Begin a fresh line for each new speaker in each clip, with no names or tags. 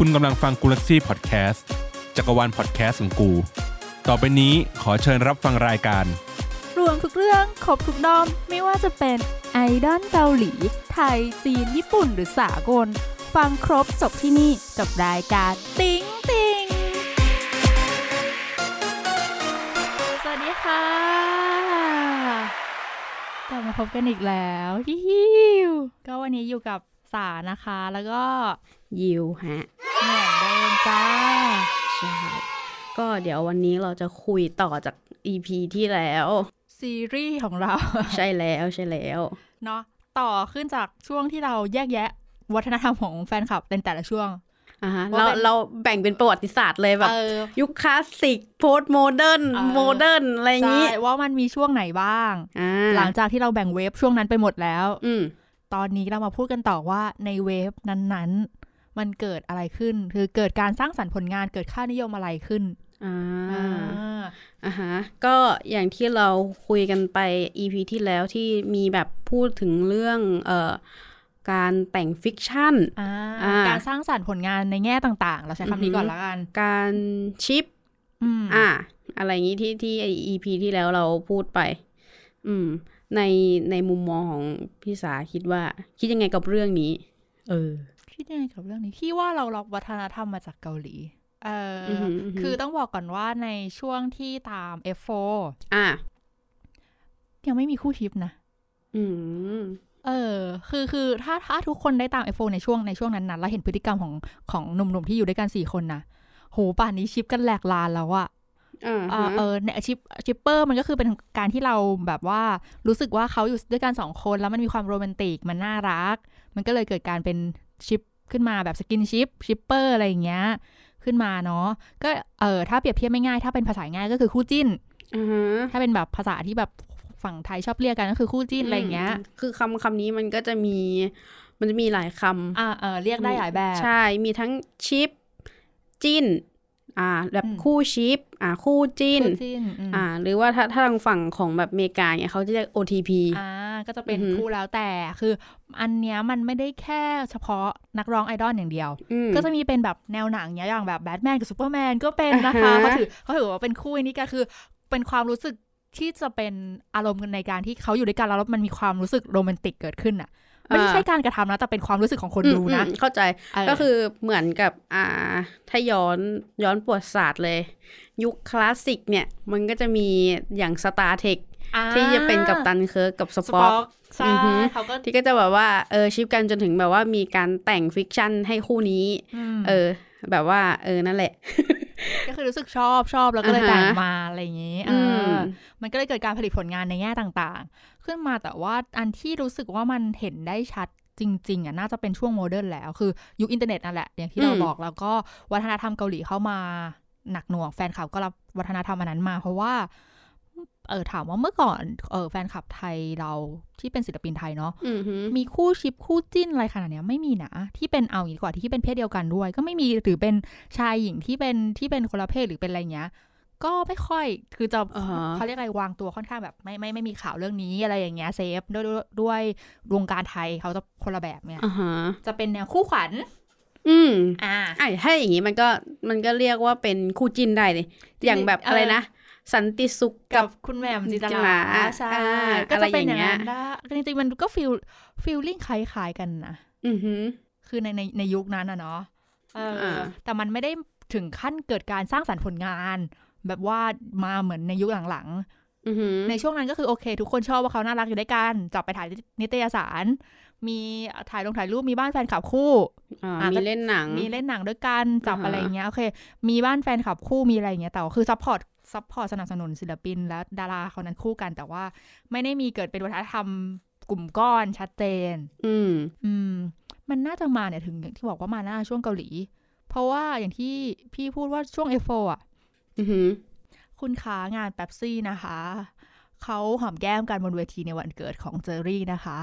คุณกำลังฟังกูลักซี่พอดแคสต์จักรวาลพอดแคสต์ของกู ต่อไปนี้ขอเชิญรับฟังรายการ
รวมทุกเรื่องครบทุกด้อม ไม่ว่าจะเป็นไอดอลเกาหลี ไทย จีน ญี่ปุ่นหรือสากล ฟังครบจบที่นี่กับรายการติ๊งติงสวัสดีค่ะกลับมาพบกันอีกแล้วฮิวก็วันนี้อยู่กับ สานะคะ แล้วก็
ยิวฮะ
เหมือนเดิมจ้า
ใช่ก็เดี๋ยววันนี้เราจะคุยต่อจาก EP ที่แล้ว
ซีรีส์ของเรา
ใช่แล้วใช่แล้ว
เนาะต่อขึ้นจากช่วงที่เราแยกแยะ วัฒนธรรมของแฟนคลับในแต่ละช่วง
อ่าฮะ
ว่า
เรา
เป็น
เราแบ่งเป็นประวัติศาสตร์เลยแบบ
เออ
ยุคคลาสสิก postmodern เอ
อ
modern อะไรอย่าง
ใช่
นี้
ว่ามันมีช่วงไหนบ้าง
อ่า
หลังจากที่เราแบ่ง wave ช่วงนั้นไปหมดแล้ว
อืม
ตอนนี้เรามาพูดกันต่อว่าใน wave นั้นๆ มันเกิดอะไรขึ้น คือเกิดการสร้างสรรค์ผลงานเกิดค่านิยมอะไรขึ้น
อ่า
อ่า
อ่าฮะก็อย่างที่เราคุยกันไป EP ที่แล้วที่มีแบบพูดถึงเรื่องเอ่อการแต่ง fiction
อ่า
อ่า
การสร้างสรรค์ผลงานในแง่ต่างๆ เราใช้คำนี้ก่อนละกัน
การ ship
อืม
อ่า อะไรอย่างนี้ที่ที่ไอ EP ที่แล้วเราพูดไป อืม ในในมุมมองของพี่สาคิดว่า คิดยังไงกับเรื่องนี้ เออ
คิดยังไงกับเรื่องนี้พี่ว่าเราล็อกวัฒนธรรมมาจากเกาหลี เอออ
อหืออือหือ
คือต้องบอกก่อนว่าในช่วงที่ตาม F4
อ่า
ยังไม่มีคู่ทิปนะ
อืม
เออ คือ คือ ถ้า ถ้า ทุกคนได้ตาม F4 ในช่วง ในช่วงนั้นนะแล้วเห็นพฤติกรรมของ ของหนุ่มๆ ที่อยู่ด้วยกันสี่คนนะ โห ป่านนี้ ship กันแหลกลานแล้วอะ
อ่า
เออเออเนี่ย ship shipper มันก็คือเป็นการที่เราแบบว่ารู้สึกว่าเขาอยู่ด้วยกันสองคนแล้วมันมีความโรแมนติกมันน่ารัก มันก็เลยเกิดการเป็น ship ขึ้นมาแบบ skinship shipper อะไรอย่างเงี้ยขึ้นมาเนาะก็เออถ้าเปรียบเทียบไม่ง่ายถ้าเป็นภาษาง่ายก็คือคู่จิ้น
อ่าฮะ
ถ้าเป็นแบบภาษาที่แบบฝั่งไทยชอบเรียกกันก็คือคู่จิ้นอะไรอย่างเงี้ย
คือคำคำนี้มันก็จะมี มันจะมีหลายคำ
อ่าเออเรียกได้หลายแบบ
ใช่ มีทั้ง ship จิ้น อ่าแบบ
อืม
คู่ ship อ่าคู่จิ้น
คู่จิ้นอืม
อ่าหรือว่าถ้าถ้าทางฝั่งของแบบอเมริกาเนี่ยเขาจะเรียก OTP
อ่าก็จะเป็น
อือหือ
คู่แล้วแต่คืออันเนี้ยมันไม่ได้แค่เฉพาะนักร้องไอดอลอย่างเดียว
อืม
ก็จะมีเป็นแบบแนวหนังเนี้ยอย่างแบบแบทแมนกับซูเปอร์แมนก็เป็นนะคะ
อ่าฮะ
เขาถือเขาถือว่าเป็นคู่อันนี้ก็คือเป็นความรู้สึกที่จะเป็นอารมณ์ในการที่เขาอยู่ด้วยกันแล้วมันมีความรู้สึกโรแมนติกเกิดขึ้นอะ ไม่ใช่การกระทำนะ แต่เป็นความรู้สึกของคนดูนะ
อืมอืมเข้าใจ
เออ
ก็คือเหมือนกับอ่าถ้าย้อนย้อนประวัติศาสตร์เลย ยุคคลาสสิกเนี่ย มันก็จะมีอย่าง Star Trek
อ่า
ที่จะเป็นกัปตันเคิร์กกับ
Spock ใช่
อือหือ
เขาก็
ที่ก็จะแบบว่าเออ ship กันจนถึงแบบว่ามีการแต่ง fiction ให้คู่นี้
ม
เออ แบบว่า เออนั่นแหละ
ก็คือรู้สึกชอบชอบแล้วก็เลย
อ่าฮะ
แต่งมาอะไรอย่างนี้เอออ
ม
มันก็เลยเกิดการผลิตผลงานในแง่ต่างๆ ขึ้นมาแต่ว่าอันที่รู้สึกว่ามันเห็นได้ชัดจริงๆอะน่าจะเป็นช่วง modern แล้ว คือยุคอินเทอร์เน็ตนั่นแหละ อย่างที่เรา
อืม
บอกแล้วก็วัฒนธรรมเกาหลีเข้ามาหนักหน่วงแฟนคลับก็รับวัฒนธรรมอันนั้นมา เพราะว่า เออถามว่าเมื่อก่อนเออแฟนคลับไทยเราที่เป็นศิลปินไทยเนาะ
อือหือ
มีคู่ ship คู่จิ้นอะไรขนาดเนี้ยไม่มีนะที่เป็นเอาอย่างนี้ดีกว่าที่เป็นเพศเดียวกันด้วย ก็ไม่มีหรือเป็นชายหญิงที่เป็นที่เป็นคนละเพศหรือเป็นอะไรเงี้ยก็ไม่ค่อยคือจะ
อ่าฮะ
เขาเรียกอะไรวางตัวค่อนข้างแบบไม่ไม่ไม่มีข่าวเรื่องนี้อะไรอย่างเงี้ยเซฟด้วยด้วยด้วยวงการไทยเขาจะคนละแบบเนี่ย
อ่าฮะ
จะเป็นแนวคู่ขวัญ
อืม
อ่า
ไอ้ถ้าอย่างนี้มันก็มันก็เรียกว่าเป็นคู่จิ้นได้เลยอย่างแบบ
เอออ
อะไรนะ สันติสุข
กั
กั
บบคุณแหม่มจินต
จินต
ลา
ลา
ใช่
อ่า
ก็จะเป็นอย่าง
อะไรอย่างเงี้
นั้
ย
นได้จริงๆมันก็ feel feeling คล้ายๆกันนะ
อือหือ
คือในในในยุคนั้นอะเนาะเอออาแต่มันไม่ได้ถึงขั้นเกิดการสร้างสรรค์ผลงาน แบบว่ามาเหมือนในยุคหลัง
อือหือ
ๆในช่วงนั้นก็คือโอเค ทุกคนชอบว่าเขาน่ารักอยู่ด้วยกันจับไปถ่ายนิตยสาร มีถ่ายลงถ่ายรูปมีบ้านแฟนคลับคู่
อ่า
อะ
มี
ก็
เล่นหนัง
มีเล่นหนังด้วยกันจับ
อ่าฮะ
อะไรอย่างเงี้ยโอเค มีบ้านแฟนคลับคู่มีอะไรอย่างเงี้ยแต่ว่าคือ support support สนับสนุนศิลปิน และดาราคนนั้นคู่กันแต่ว่าไม่ได้มีเกิดเป็นวัฒนธรรมกลุ่มก้อนชัดเจน
อืม
อืม มันน่าจะมาเนี่ยถึงอย่างที่บอกว่ามาน่าช่วงเกาหลี เพราะว่าอย่างที่พี่พูดว่าช่วง F4 อะ
อือหือ
คุณขางานแป๊บซี่นะคะ เขาหอมแก้มกันบนเวทีในวันเกิดของเจอรี่นะคะ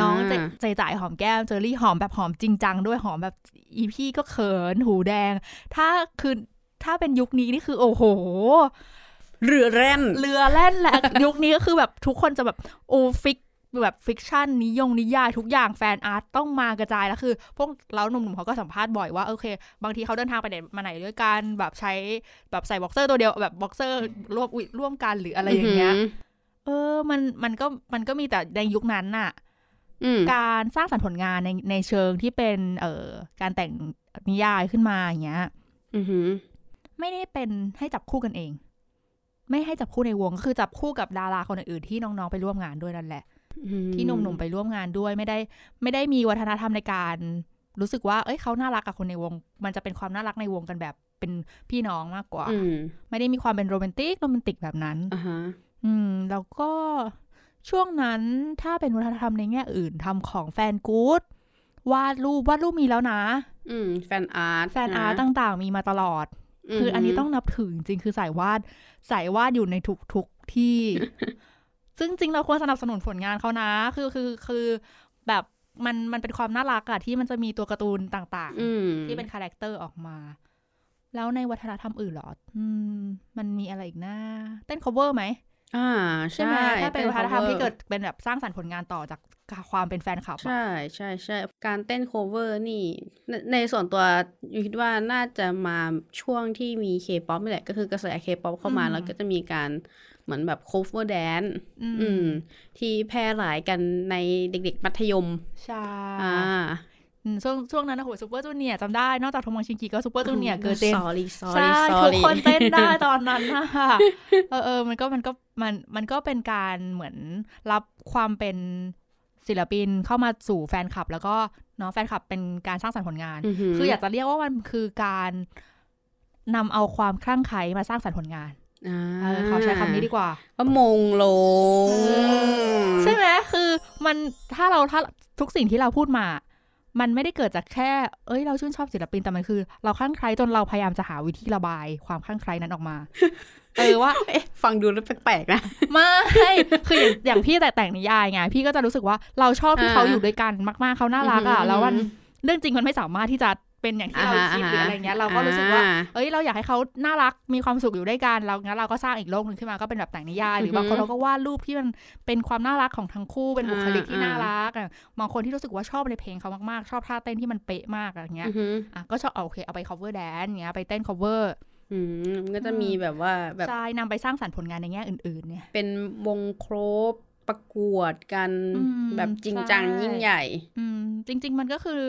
น้องเจใจจ่ายหอมแก้มเจอรี่หอมแบบหอมจริงจังด้วยหอมแบบอีพี่ก็เขินหูแดง ถ้าคือ ถ้าเป็นยุคนี้นี่คือโอ้โห
เรือแล่น
เรือแล่นแหละยุคนี้ก็คือแบบทุกคนจะแบบโอ้ fic แบบ fiction นิยงนิยายทุกอย่าง fan art ต้องมากระจายแล้วคือ พวกเราหนุ่มๆเขาก็สัมภาษณ์บ่อยว่าโอเค บางทีเขาเดินทางไปไหนมาไหนด้วยกันแบบใช้แบบใส่บ็อกเซอร์ตัวเดียวแบบบ็อกเซอร์ร่วมอุ๊ยร่วมกันหรืออะไรอย่างเงี้ยเออมันมันก็มันก็มีแต่ในยุคนั้นน่ะ
อืม
การสร้างสรรค์ผลงานในในเชิงที่เป็น เอ่อการแต่งนิยายขึ้นมาอย่างเงี้ย
อือหือ
ไม่ได้เป็นให้จับคู่กันเอง ไม่ให้จับคู่ในวงคือจับคู่กับดาราคนอื่นๆที่น้องๆไปร่วมงานด้วยนั่นแหละ
อืม
ที่หนุ่มๆไปร่วมงานด้วยไม่ได้ ไม่ได้มีวัฒนธรรมในการ รู้สึกว่าเอ้ยเขาน่ารักกับคนในวง มันจะเป็นความน่ารักในวงกันแบบเป็นพี่น้องมากกว่า
อืม
ไม่ได้มีความเป็นโรแมนติกโรแมนติกแบบนั้น
อ่าฮะ
อืม แล้วก็ช่วงนั้นถ้าเป็นวัฒนธรรมในแง่อื่นทำของ fan goods วาดรูปวาดรูปมีแล้วนะ
อืม fan art fan art ต่า
ง ๆ มีมาตลอด คืออันนี้ต้องนับถือจริงๆคือสายวาดสายวาดอยู่ในทุกๆที่ ซึ่งจริงเราควรสนับสนุนผลงานเขานะ คือคือคือแบบมันมันเป็นความน่ารักอะที่มันจะมีตัวการ์ตูนต่าง
อืม
ๆที่เป็น character ออกมา แล้วในวัฒนธรรมอื่นเหรอ อืม มันมีอะไรอีกนะเต้น cover ไหม
อ่า
ใช่ไหมถ้าเป็นวัฒนธรรม
cover
ที่เกิดเป็นแบบสร้างสรรค์ผลงานต่อจากความเป็นแฟนคลับอะ
ใช่ใช่ใช่การเต้น cover นี่ในในส่วนตัวยูคิดว่าน่าจะมาช่วงที่มีเคป๊อปนี่แหละ ก็คือกระแสเคป๊อปเข้ามาแล้วก็จะมีการเหมือนแบบ cover dance อื
ม
อืมที่แพร่หลายกันในเด็กๆมัธยม
ใช่
อ่า
อืม ช่วงช่วงนั้นนะโห Super Junior จำได้ นอกจากทงมังชิงกีก็ Super Junior Girls' Gen
Sorry
ใช่
sorry
ทุก
sorry
คนเต้นได้ตอนนั้นนะคะเออเออมันก็มันก็มันมันก็เป็นการเหมือนรับความเป็นศิลปินเข้ามาสู่แฟนคลับ แล้วก็เนาะแฟนคลับเป็นการสร้างสรรค์ผลงาน
หื
คืออยากจะเรียกว่ามันคือการนำเอาความคลั่งไคล้มาสร้างสรรค์ผลงาน
อ่า
เออขอใช้คำนี้ดีกว่า
ก็มงลง
ใช่ไหมคือมันถ้าเราถ้าทุกสิ่งที่เราพูดมา มันไม่ได้เกิดจากแค่ เอ้ย เราชื่นชอบศิลปินแต่มันคือ เราคลั่งไคล้จนเราพยายามจะหาวิธีระบาย ความคลั่งไคล้นั้นออกมา เออว่า
เอ๊ะ ฟังดูแล้วแปลกๆนะ
ไม่ คืออย่างอย่างพี่แต่แต่งนิยายไง พี่ก็จะรู้สึกว่าเราชอบที่
อ่า
เขาอยู่ด้วยกันมาก ๆ เขาน่ารักอะ
อืม
แล้วมันเรื่องจริงมันไม่สามารถที่จะ เป็นอย่างที่เราคิดหรืออะไรเงี้ย เราก็รู้สึกว่า เอ้ยเราอยากให้เขาน่ารักมีความสุขอยู่ด้วยกันเรางั้นเราก็สร้างอีกโลกหนึ่งขึ้นมาก็เป็นแบบแต่งนิยายหรือ
อฮึ
บางคนเราก็วาดรูปที่มันเป็นความน่ารักของทั้งคู่เป็นบุคลิกที่
อ่า
น่ารักอะบางคนที่รู้สึกว่าชอบในเพลงเขามากๆ ชอบท่าเต้นที่มันเป๊ะมากอะไรเงี้ย
อือหือ
อะก็ชอบเอาโอเคเอาไป cover dance เงี้ยไปเต้น cover
อืมมันก็จะมีแบบว่าแบบ
ใช่นำไปสร้างสรรค์ผลงานในแง่อื่น ๆ เนี่ย
เป็นวงโครบประกวดกัน
อืม
แบบจริงจัง
ใช่
ยิ่งใหญ่
อืมจริง ๆ มันก็คือ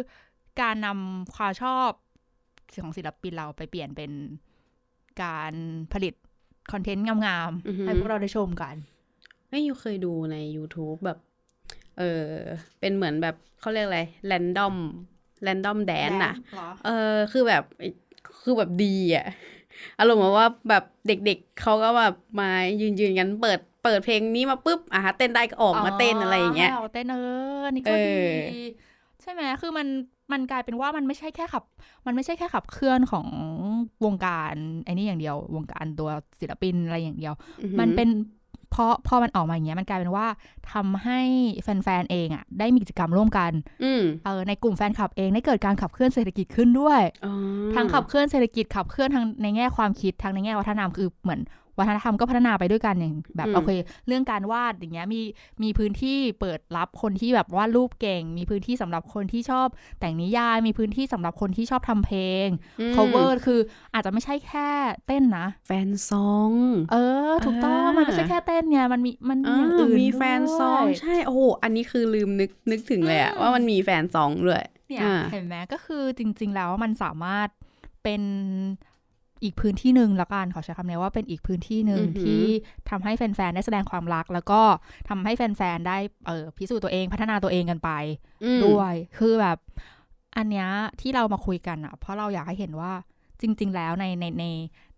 การนำความชอบของศิลปินเราไปเปลี่ยนเป็นการผลิตคอนเทนต์งาม
อือฮึ
ๆให้พวกเราได้ชมกัน
ไม่ยูเคยดูใน YouTube แบบ เออ เป็นเหมือนแบบเขาเรียกอะไรแรนดอมแรนดอมแดนอะ
เหรอ
เออ คือแบบ คือแบบดีอะอารมณ์แบบว่าแบบเด็กๆเขาก็แบบมายืนยืนๆกันเปิดเปิดเพลงนี้มาปุ๊บอะเต้นได้ก็ออกมาเต้นอะไรอย่างเงี้ย
ให้เราเต้นเออนี่ก็
เอ
ดี
อ
ใช่ไหมคือมันมันกลายเป็นว่ามันไม่ใช่แค่ขับ มันไม่ใช่แค่ขับเคลื่อนของวงการไอ้นี่อย่างเดียว วงการตัวศิลปินอะไรอย่างเดียว
อือหือ
มันเป็นเพราะพอมันออกมาอย่างเงี้ยมันกลายเป็นว่าทำให้แฟนๆเองอะ ได้มีกิจกรรมร่วมกัน
อืม
เออในกลุ่มแฟนคลับเองได้เกิดการขับเคลื่อนเศรษฐกิจขึ้นด้วย
อ๋อ
ทั้งขับเคลื่อนเศรษฐกิจขับเคลื่อนทั้งในแง่ความคิดทั้งในแง่วัฒนธรรมคือเหมือน วัฒนธรรมก็พัฒนาไปด้วยกันอย่างแบบโอเค เรื่องการวาดอย่างเงี้ยมีมีพื้นที่เปิดรับคนที่แบบวาดรูปเก่ง มีพื้นที่สำหรับคนที่ชอบแต่งนิยาย มีพื้นที่สำหรับคนที่ชอบทำเพลง
อืม
cover คืออาจจะไม่ใช่แค่เต้นนะ
แฟนซอง
เออ ถูกต้อง
อ่ามั
มันไม่ใช่แค่เต้นไงมันมีมันมีอย่างอื่น
มีแฟนซอง
ด้วย
ใช่โอ้โหอันนี้คือลืมนึกนึกถึงเลยอะ
อืม
ว่ามันมีแฟนซองด้วย
เนี่ย
อ่า
เห็นไหมก็คือจริง ๆ แล้วมันสามารถเป็น อีกพื้นที่หนึ่งละกันขอใช้คำนี้ว่าเป็นอีกพื้นที่หนึ่ง
อือหือ
ที่ทำให้แฟนๆได้แสดงความรัก แล้วก็ทำให้แฟนๆได้เออพิสูจน์ตัวเองพัฒนาตัวเองกันไป
อืม
ด้วย คือแบบ อันเนี้ยที่เรามาคุยกันอะ เพราะเราอยากให้เห็นว่าจริง ๆ แล้วในในใน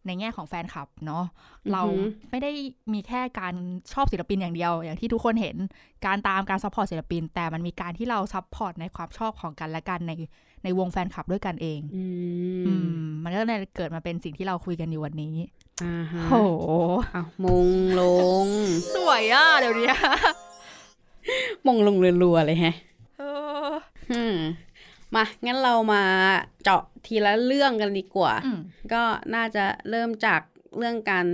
ในแง่ของแฟนคลับเนาะเรา
อือหือ
ไม่ได้มีแค่การชอบศิลปินอย่างเดียว อย่างที่ทุกคนเห็นการตามการ support ศิลปิน แต่มันมีการที่เรา support ในความชอบของกันและกันใน ในวงแฟนคลับด้วยกันเอง
อื
อื
ม
มมันก็เลยเกิดมาเป็นสิ่งที่เราคุยกันอยู่วันนี้
อ่าฮะ
โห
เอามงลง
สวยอะเดี๋ยวนี้
มงลงรัวๆเลยแฮะ
เออ
อืมมา งั้นเรามาเจาะทีละเรื่องกันดีกว่า
อืม
ก็น่าจะเริ่มจากเรื่องการ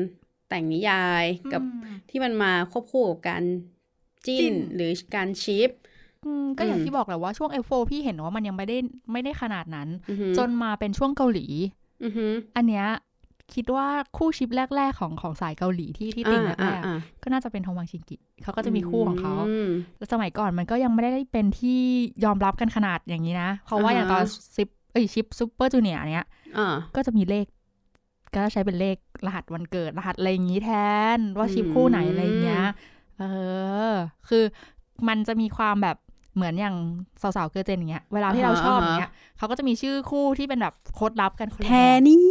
แต่งนิยายกับ
อืม
ที่มันมาควบคู่กับการจิ้
จิ้
น
น
หรือการชิป
อืม ก็อย่าง
อืม
ที่บอกแหละว่าช่วง F4 พี่เห็นว่ามันยังไม่ได้ไม่ได้ขนาดนั้น
อือหือ
จนมาเป็นช่วงเกาหลี
อือหือ
อันเนี้ยคิดว่าคู่ ship แรก ๆ ของของสายเกาหลีที่ที่ติ่งแร
อ่ากอ่า
ๆก็น่าจะเป็นทงบังชิงกิเขาก็จะมีคู่ของเขา แล้วสมัยก่อนมันก็ยังไม่ได้เป็นที่ยอมรับกันขนาดอย่างนี้นะ เพราะว่า
อ่าฮะ
อย่างตอนซิปเอ้ย ship Super Junior เนี้ย
อ่า
ก็จะมีเลข ก็ใช้เป็นเลขรหัสวันเกิดรหัสอะไรอย่างนี้แทน ว่า ship คู่ไหนอะไรอย่างเงี้ยเออ คือมันจะมีความแบบ เหมือนอย่างสาวๆเกิร์ลเจนอย่างเงี้ยเวลาที่เราชอบอย่างเงี้ยเขาก็จะมีชื่อคู่ที่เป็นแบบโค้ดลับกันคนละ
แทนี่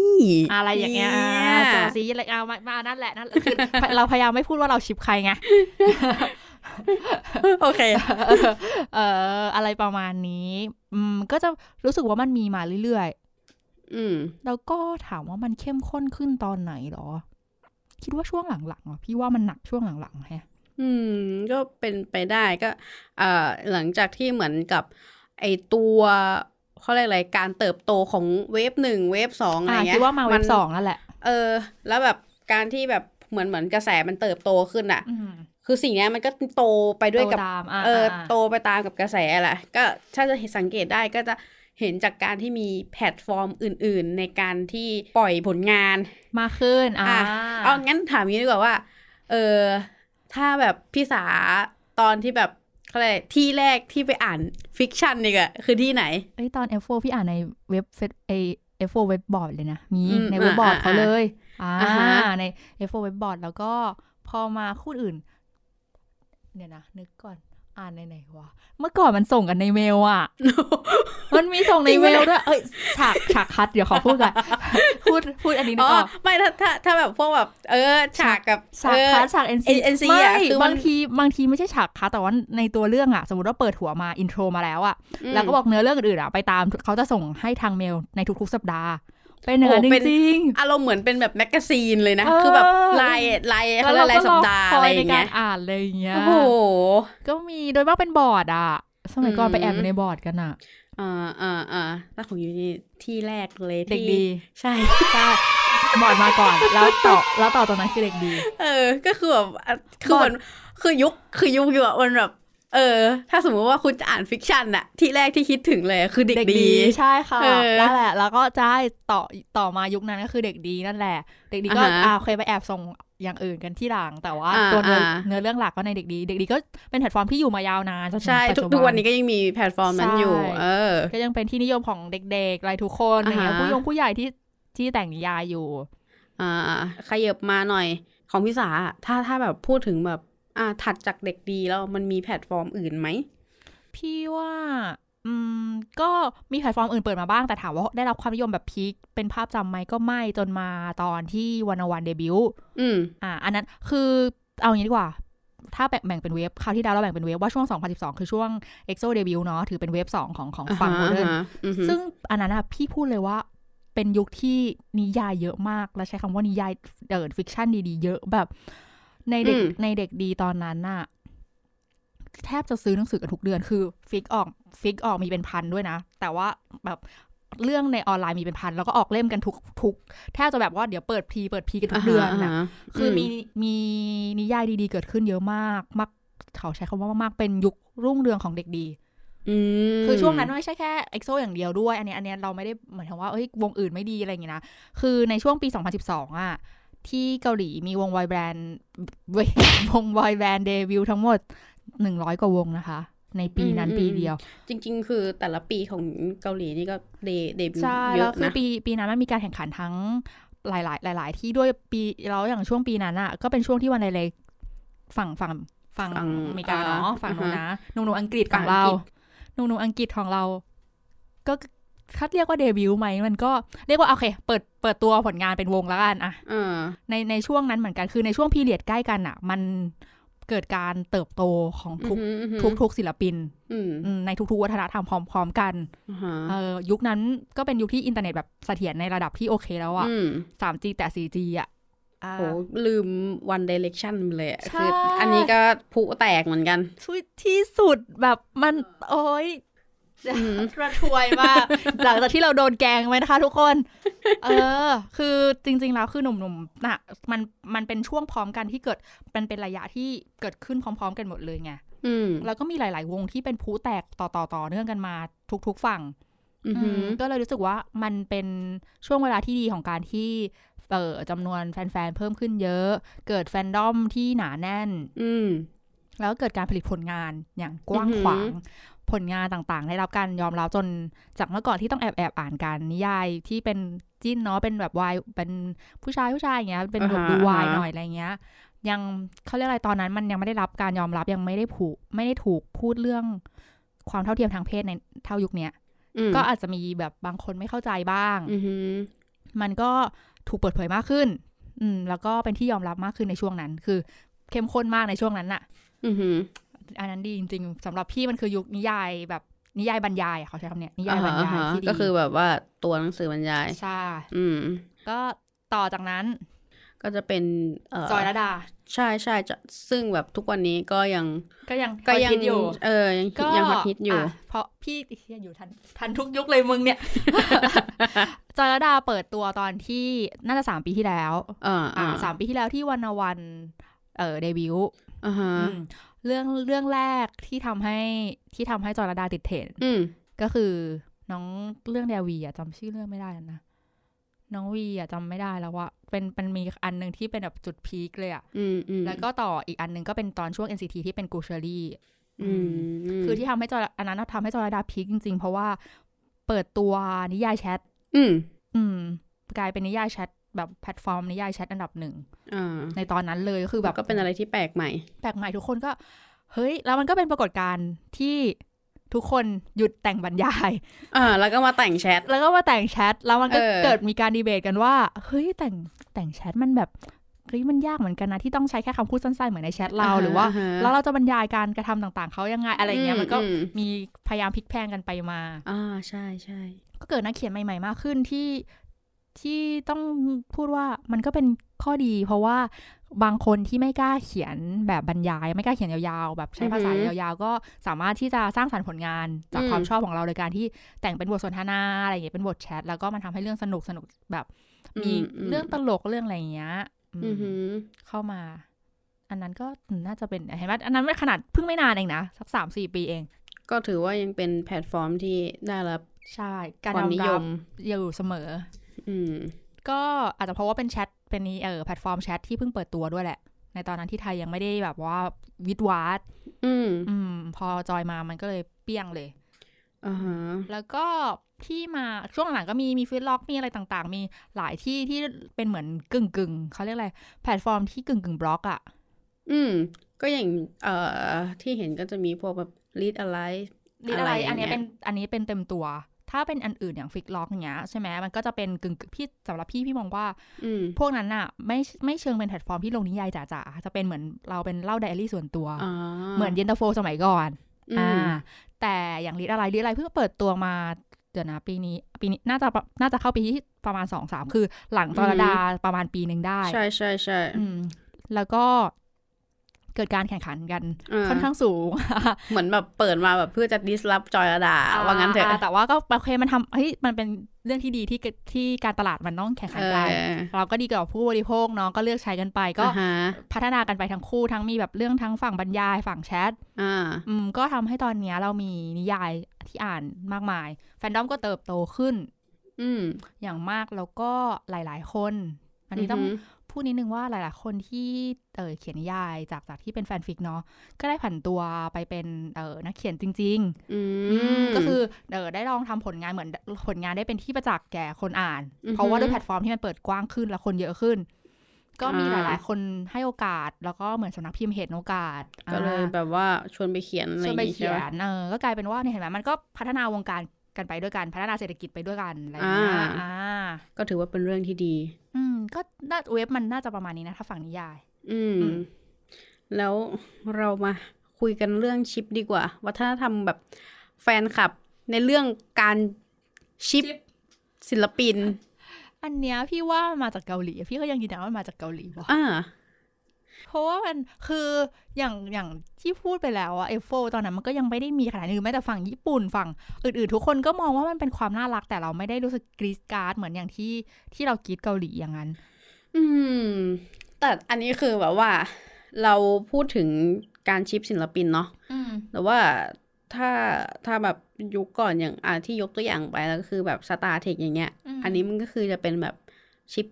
อะไรอย่างเงี้ยอ่าสาวซีอะไรเอามามานั่นแหละนั่นแหละคือเราพยายามไม่พูดว่าเราชิปใครไง
โอเค
เอออะไรประมาณนี้ อืม ก็จะรู้สึกว่ามันมีมาเรื่อย
อืม
ๆแล้วก็ถามว่ามันเข้มข้นขึ้นตอนไหนหรอ คิดว่าช่วงหลังๆอะพี่ว่ามันหนักช่วงหลังๆแฮะ
อืม ก็เป็นไปได้ก็เอ่อหลังจากที่เหมือนกับไอตัวเขาเรียกอะไรการเติบโตของเวฟหนึ่งเวฟสองอะไร
อ่า
เงี้ย
คิดว่ามาเว็บสองนั่นแหละ
เออ แล้วแบบการที่แบบเหมือนเหมือนกระแสมันเติบโตขึ้นอะ
อืม
คือสิ่งเนี้ยมันก็โตไปด้วยกับ
โตตามอ่า
เออ
อ่า
โตไปตามกับกระแสแหละก็ถ้าจะสังเกตได้ก็จะเห็นจากการที่มีแพลตฟอร์มอื่น ๆ ในการที่ปล่อยผลงาน
มากขึ้นอ่า
อะเอางั้นถามงี้ดีกว่าว่า เออ ถ้าแบบพี่สาตอนที่แบบเขาเรียกอะไรที่แรกที่ไปอ่าน fiction นี่อะคือที่ไหน
เอ้ยตอน F4 พี่อ่านในเว็บเฟซเอ F4 เว็บบอร์ดเลยนะ มี
อืม
ในเว็บบอร์ด
อ่า
เขาเลยอ่า
อ่าฮะ
ใน F4 เว็บบอร์ดแล้วก็พอมาคู่อื่นเดี๋ยวนะ นึกก่อน อ่านในไหนวะเมื่อก่อนมันส่งกันในเมลอะ มันมีส่งในเมลด้วย เอ้ยฉากฉาก cut เดี๋ยวขอพูดก่อนพูดพูดอันนี้นึ
อ๋
ก
อ
ออก
ไม่ถ้าถ้าถ้าแบบพวกแบบเออฉากกับ
ฉาก
เออ
คัดฉาก NC
NC
ไม่
อะคือมัน
บางทีบางทีไม่ใช่ฉาก cut แต่ว่าในตัวเรื่องอะ สมมติว่าเปิดหัวมา intro มาแล้วอะ
อืม
แล้วก็บอกเนื้อเรื่องอื่นๆอะไปตามเขาจะส่งให้ทางเมลในทุกๆสัปดาห์ เป็นเนื้อ
โอ้เป็น
จริง
อารมณ์เหมือนเป็นแบบ magazine เลยนะ
เออ
คือแบบรายราย
ๆ
เขาเรียกอะไรสัปดาห์อะไรอย่าง
ในกา
เงี้
ร
ย
อ่านเลยอย่างเงี้ย
โอ้โห
ก็มีโดยมากเป็นบอร์ดอะ สมัยก่อน
อืม
ไปแอบอยู่ในบอร์ดกันอะ
อ่าอ่าอ่าถ้าของอยู่นี่ที่แรกเลย
เด็ก
ที่
ดี
ใช่
ใช่บอร์ดมาก่อน แล้วต่อแล้วต่อจากนั้นคือเด็กดี
เออ ก็คือแบบอะคือมันคือยุคคือยุคอยู่อะมันแบบ เออ ถ้าสมมติว่าคุณจะอ่าน fiction อะที่แรกที่คิดถึงเลยคือเด็กดี
ใช่ค่ะ
เออ
นั่นแหละ แล้วก็จะให้ต่อต่อมายุคนั้นก็คือเด็กดีนั่นแหละ เด็กดีก็
อ่าฮะ
อ่าเคยไปแอบส่งอย่างอื่นกันที่หลัง แต่ว่า
อ่า
ตัวเนื้อ
อ่า
เนื้อเรื่องหลักก็ในเด็กดี เด็กดีก็เป็นแพลตฟอร์มที่อยู่มายาวนานจนถึง
ใช่
ปัจ
ทุก
จุบั
ทุกวันนี้ก็ยังมีแพลตฟอร์มนั้นอยู่
ใช่
เออ
ก็ยังเป็นที่นิยมของเด็กๆอะไรทุกคนอะไรเงี้ย
อ่าฮะ
ผู้ยงผู้ใหญ่ที่ที่แต่งนิยายอยู่
อ่าขยับมาหน่อยของพี่สาอะถ้าถ้าแบบพูดถึงแบบ อ่าถัดจากเด็กดีแล้วมันมีแพลตฟอร์มอื่นไหม
พี่ว่า อืม ก็มีแพลตฟอร์มอื่นเปิดมาบ้างแต่ถามว่าได้รับความนิยมแบบ peak เป็นภาพจำไหมก็ไม่จนมาตอนที่ Wanna One debut
อืม
อ่า อันนั้นคือเอาอย่างนี้ดีกว่า ถ้าแบ่งแบ่งเป็น wave คราวที่แล้วเราแบ่งเป็น wave ว่าช่วง 2012 คือช่วง EXO เดบิวต์เนาะถือเป็น wave 2ของของฝั่ง modern
อ่าฮะอือฮึ
ซึ่งอันนั้นอะพี่พูดเลยว่าเป็นยุคที่นิยายเยอะมาก และใช้คำว่านิยายเดิน fiction ดีๆ เยอะแบบ ในเด็ก
อืม
ในเด็กดีตอนนั้นน่ะแทบจะซื้อหนังสือกันทุกเดือนคือ fic ออก fic ออกมีเป็นพันด้วยนะ แต่ว่าแบบเรื่องในออนไลน์มีเป็นพัน แล้วก็ออกเล่มกันทุกทุกแทบจะแบบว่าเดี๋ยวเปิดพีเปิดพีกันทุกเดือนนะา
ฮะ
คือมีมีนิยายดีๆ เกิดขึ้นเยอะมากมากเขาใช้คำว่ามากๆเป็นยุครุ่งเรืองของเด็กดี
อืม
คือช่วงนั้นไม่ใช่แค่เอ็กโซอย่างเดียวด้วย อันนี้อันนี้เราไม่ได้หมายถึงว่าเอ้ยวงอื่นไม่ดีอะไรอย่างเงี้ยนะคือในช่วงปี 2012 อะ ที่เกาหลีมีวง boy bandเว้ยวงวอยแบรนด์เดบิวต์ทั้งหมด 100 กว่าวงนะคะ ในปีนั้นปีเดียว
จริง ๆ คือแต่ละปีของเกาหลีนี่ก็เดเดบิว
ใช่
ต์เย
แล้ว
อะ
คือ
นะ
ปีปีนั้นมันมีการแข่งขันทั้งหลาย ๆ หลาย ๆ ที่ด้วยปีแล้วอย่างช่วงปีนั้นอะก็เป็นช่วงที่วันไดเล็กฝั่งฝั่งฝั่ง
ฝั่ง
อเมริกาเนาะ
อ่า
ฝั่งนู้น
อ่าฮะ
นะหนุ่มๆอังกฤษข
ฝั่
อง
งอัง
เรา
กฤษ
หนุ่มๆอังกฤษของเรา ก็ คัดเรียกว่าเดบิวต์ไหมมันก็เรียกว่าโอเค เปิดเปิดตัวผลงานเป็นวงแล้วกันอะ
เออ
ในในช่วงนั้นเหมือนกันคือในช่วงพีเรียดใกล้กันอะมันเกิดการเติบโตของทุก
อือฮึ
ทุกทุกศิลปิน
อืม
อืมในทุกๆวัฒนธรรมพร้อมๆกัน
อ่าฮะ
เออยุคนั้นก็เป็นยุคที่อินเทอร์เน็ตแบบเสถียรในระดับที่โอเคแล้วอะ
อืม
3G แต่ 4G อะอ่า
โหลืม One Direction ไปเลยอะ
ใช่
คืออันนี้ก็ผุแตกเหมือนกัน
สุดที่สุดแบบมัน โอ้ย ระทวยมากหลังจากที่เราโดนแกงไว้นะคะทุกคน เออ คือจริง ๆ แล้วคือหนุ่มๆน่ะมันมันเป็นช่วงพร้อมกันที่เกิดมันเป็นระยะที่เกิดขึ้นพร้อม ๆ กันหมดเลยไง
อืม
แล้วก็มีหลาย ๆ วงที่เป็นผู้แตกต่อต่อต่อเนื่องกันมาทุก ๆ ฝั่ง
อือหือ
อืมก็เลยรู้สึกว่ามันเป็นช่วงเวลาที่ดีของการที่เออจำนวนแฟน ๆ เพิ่มขึ้นเยอะ เกิดแฟนดอมที่หนาแน่น
อืม
แล้วก็เกิดการผลิตผลงานอย่างกว้างขวาง ผลงานต่างๆ ได้รับการยอมรับจนจากเมื่อก่อนที่ต้องแอบแอบๆอ่านกันนิยายที่เป็นจิ้นเนาะเป็นแบบวายเป็นผู้ชายผู้ชายอย่างเงี้ยเป็นแบบ
อ่าฮะ
ดูวาย
อ่าฮะ
หน่อยอะไรเงี้ย ยังเขาเรียกอะไรตอนนั้นมันยังไม่ได้รับการยอมรับยังไม่ได้ผูกไม่ได้ถูกพูดเรื่องความเท่าเทียมทางเพศในเท่ายุคเนี้ย
อืม
ก็อาจจะมีแบบบางคนไม่เข้าใจบ้าง
อือหือ
มันก็ถูกเปิดเผยมากขึ้น อืม แล้วก็เป็นที่ยอมรับมากขึ้นในช่วงนั้น คือ เข้มข้นมากในช่วงนั้นน่ะ
อือหื อ
อันนั้นดีจริงๆสำหรับพี่มันคือยุคนิยายแบบนิยายบรรยายอะเขาใช้คำเนี้ยนิยายบรรยาย
อ่าฮะ
ที่ดี
ก็คือแบบว่าตัวหนังสือบรรยาย
ใช่
อืม
ก็ต่อจากนั้น
ก็จะเป็นเอ่อ
จอยระดา
ใช่ใช่จะซึ่งแบบทุกวันนี้ก็ยัง
ก็ยัง
ก็ยัง
ฮอตฮิตอยู่
เออยัง
ก็
ยังฮอตฮิตอยู่ะ
เพราะพี่เหี้ยอยู่ทันทันทุกยุคเลยมึงเนี่ยจอยระดาเปิดตัวตอนที่น่าจะสามปีที่แล้ว
อ่า
อ่า
อ่า
สามปีที่แล้วที่วันวันเอ่อเดบิวต์
อ่าฮะ
อืม เรื่องเรื่องแรกที่ทำให้ที่ทำให้จอยลดาติดเทรนด์
อืม
ก็คือน้องเรื่องเดวีอะจำชื่อเรื่องไม่ได้แล้วนะน้องวีอะจำไม่ได้แล้วว่าเป็นเป็นมีอันหนึ่งที่เป็นแบบจุด peak เลยอะ
อืมอืม
แล้วก็ต่ออีกอันหนึ่งก็เป็นตอนช่วง NCT ที่เป็นกูเชอรี่
อืมม
คือที่ทำให้จอยอันนั้นทำให้จอยลดา peak จริง ๆ เพราะว่าเปิดตัวนิยายแชท
อืม
อืมกลายเป็นนิยายแชท แบบแพลตฟอร์มนิยายแชทอันดับหนึ่ง
อ่า
ในตอนนั้นเลยก็คือ
แบ
แบบบ
ก็เป็นอะไรที่แปลกใหม่
แปลกใหม่ทุกคนก็ เฮ้ย แล้วมันก็เป็นปรากฏการณ์ที่ทุกคนหยุดแต่งบรรยาย
อ่าแล้วก็มาแต่งแชท
แล้วก็มาแต่งแชท แล้วมันก็
เออ
เกิดมีการดีเบตกันว่า เฮ้ยแต่งแต่งแชทมันแบบเฮ้ยมันยากเหมือนกันนะที่ต้องใช้แค่คำพูดสั้นๆ เหมือนในแชทเราหรือว่า
ฮะ
แล้วเราจะบรรยายการกระทำต่างๆเขายังไงอะไรเงี้ยมันก็
อื
มีพยายามพลิกแพลงกันไปมา
อ่าใช่ใช่
ก็เกิดนักเขียนใหม่ ๆ มากขึ้นที่ ที่ต้องพูดว่ามันก็เป็นข้อดี เพราะว่าบางคนที่ไม่กล้าเขียนแบบบรรยาย ไม่กล้าเขียนยาวๆ แบบใช้ภาษายาวๆ ก็สามารถที่จะสร้างสรรค์ผลงานจากความชอบของเราโดยการที่แต่งเป็นบทสนทนาอะไรอย่างเงี้ยเป็นบทแชทแล้วก็มันทำให้เรื่องสนุกสนุกแบบ มีเรื่องตลกเรื่องอะไรอย่างเงี้ยอืม
อือหือ
เข้ามา อันนั้นก็น่าจะเป็นเห็นไหมอันนั้นไม่ขนาดเพิ่งไม่นานเองนะสักสามสี่ปีเอง
ก็ถือว่ายังเป็นแพลตฟอร์มที่ได้รับ
ใช่ การ
ความ
ยอม
นิย
รับ
ม
อยู่เสมอ
อืม
ก็อาจจะเพราะว่าเป็นแชทเป็นนี้เออแพลตฟอร์มแชทที่เพิ่งเปิดตัวด้วยแหละ ในตอนนั้นที่ไทยยังไม่ได้แบบว่าวิดวาด
อืม
อืม พอจอยมามันก็เลยเปี้ยงเลย
อ่าฮะ
แล้วก็ที่มาช่วงหลังก็มีมีฟิตล็อกมีอะไรต่างๆ มีหลายที่ที่เป็นเหมือนกึ่งกึ่งๆเขาเรียกอะไร แพลตฟอร์มที่กึ่งกึ่งบล็อกอะ
อืม ก็อย่างเอ่อที่เห็นก็จะมีพวกแบบ lead อะไร
ลิอะไร
อะไรอย่าง
อันเนี้ย
เงี้ย
เป็นอันนี้เป็นเต็มตัว ถ้าเป็นอันอื่นอย่างฟิกล็อกเงี้ยใช่ไหมมันก็จะเป็นกึ่งๆพี่สำหรับพี่พี่มองว่า
อืม
พวกนั้นอะไม่ไม่เชิงเป็นแพลตฟอร์มที่ลงนิยายจ๋าๆจะเป็นเหมือนเราเป็นเล่าไดอารี่ส่วนตัว
อ่า
เหมือนเย็นตาโฟสมัยก่อน
อื
อ่ามแต่อย่างลิอะไรลิอะไรเพิ่งเปิดตัวมาเดี๋ยวนะปีนี้ปีนี้น่าจะน่าจะเข้าปีที่ประมาณสองสามคือ หลังจรดาประมาณปีหนึ่งได้
ใช่ใช่ใช่
อืมแล้วก็ เกิดการแข่งขันกัน
อ่า
ค่อนข้างสูง
เหมือนแบบเปิดมาแบบเพื่อจะ disrupt จอยระดาว่างั้นเถอะา
แต่ว่าก็โอเคมันทำเฮ้ยมันเป็นเรื่องที่ดีที่เกิดที่การตลาดมันต้องแข่งขันกัน
เออ
เราก็ดีกับผู้บริโภคเนาะก็เลือกใช้กันไป ก็
อ่าฮะ
พัฒนากันไปทั้งคู่ทั้งมีแบบเรื่องทั้งฝั่งบรรยายฝั่งแชท
อ่า
อืมก็ทำให้ตอนเนี้ยเรามีนิยายที่อ่านมากมาย แฟนดอมก็เติบโตขึ้น
อืม
อย่างมากแล้วก็หลาย ๆ คน อันนี้ต้อง
หื
พูดนิดนึงว่าหลาย ๆ คนที่เออเขียนนิยายจากจากที่เป็นแฟนฟิกเนาะก็ได้ผันตัวไปเป็นเออนักเขียนจริงๆ
อื
อื
ม
มก็คือเออได้ลองทำผลงานเหมือนผลงานได้เป็นที่ประจักษ์แก่คนอ่าน
อือฮึ
เพราะว่าด้วยแพลตฟอร์มที่มันเปิดกว้างขึ้นและคนเยอะขึ้น ก็มีห
อ่า
ลาย ๆ คนให้โอกาส แล้วก็เหมือนสำนักพิมพ์เห็นโอกาส
ก็เลย
อ่า
แบบว่าชวนไปเขียนอะไร
ช
อ
วน
ย่าง
ไป
งี้
เขี
ใช่
ย
ไหม
นเออก็กลายเป็นว่าเนี่ยเห็นไหมมันก็พัฒนาวงการ กันไปด้วยกันพัฒนาเศรษฐกิจไปด้วยกันอะไรอย่างเงี้ย
อ่า
อ่า
ก็ถือว่าเป็นเรื่องที่ดี
อืม ก็น่าเว็บมันน่าจะประมาณนี้นะ ถ้าฝั่งนิยาย
อืม
อืม
แล้วเรามาคุยกันเรื่องชิปดีกว่า วัฒนธรรมแบบแฟนคลับ ในเรื่องการชิปศิลปิน
อันเนี้ยพี่ว่ามาจากเกาหลี พี่ก็ยังยืนยันว่ามันมาจากเกาหลีว่ะ
อ่า
เพราะว่ามันคืออย่างอย่างที่พูดไปแล้วอะ F4 ตอนนั้นมันก็ยังไม่ได้มีขนาดนี้หรือแม้แต่ฝั่งญี่ปุ่นฝั่งอื่นๆ ทุกคนก็มองว่ามันเป็นความน่ารักแต่เราไม่ได้รู้สึกกรี๊ดกร๊าดเหมือนอย่างที่ที่เรากรี๊ดเกาหลีอย่างนั้น
อืม แต่อันนี้คือแบบว่า เราพูดถึงการ ship ศิลปินเนาะ
อืม
แต่ว่าถ้าถ้าแบบยุคก่อนอย่างอ่าที่ยกตัวอย่างไปแล้วก็คือแบบ Star Trek อย่างเงี้ย
อืม
อันนี้มันก็คือจะเป็นแบบship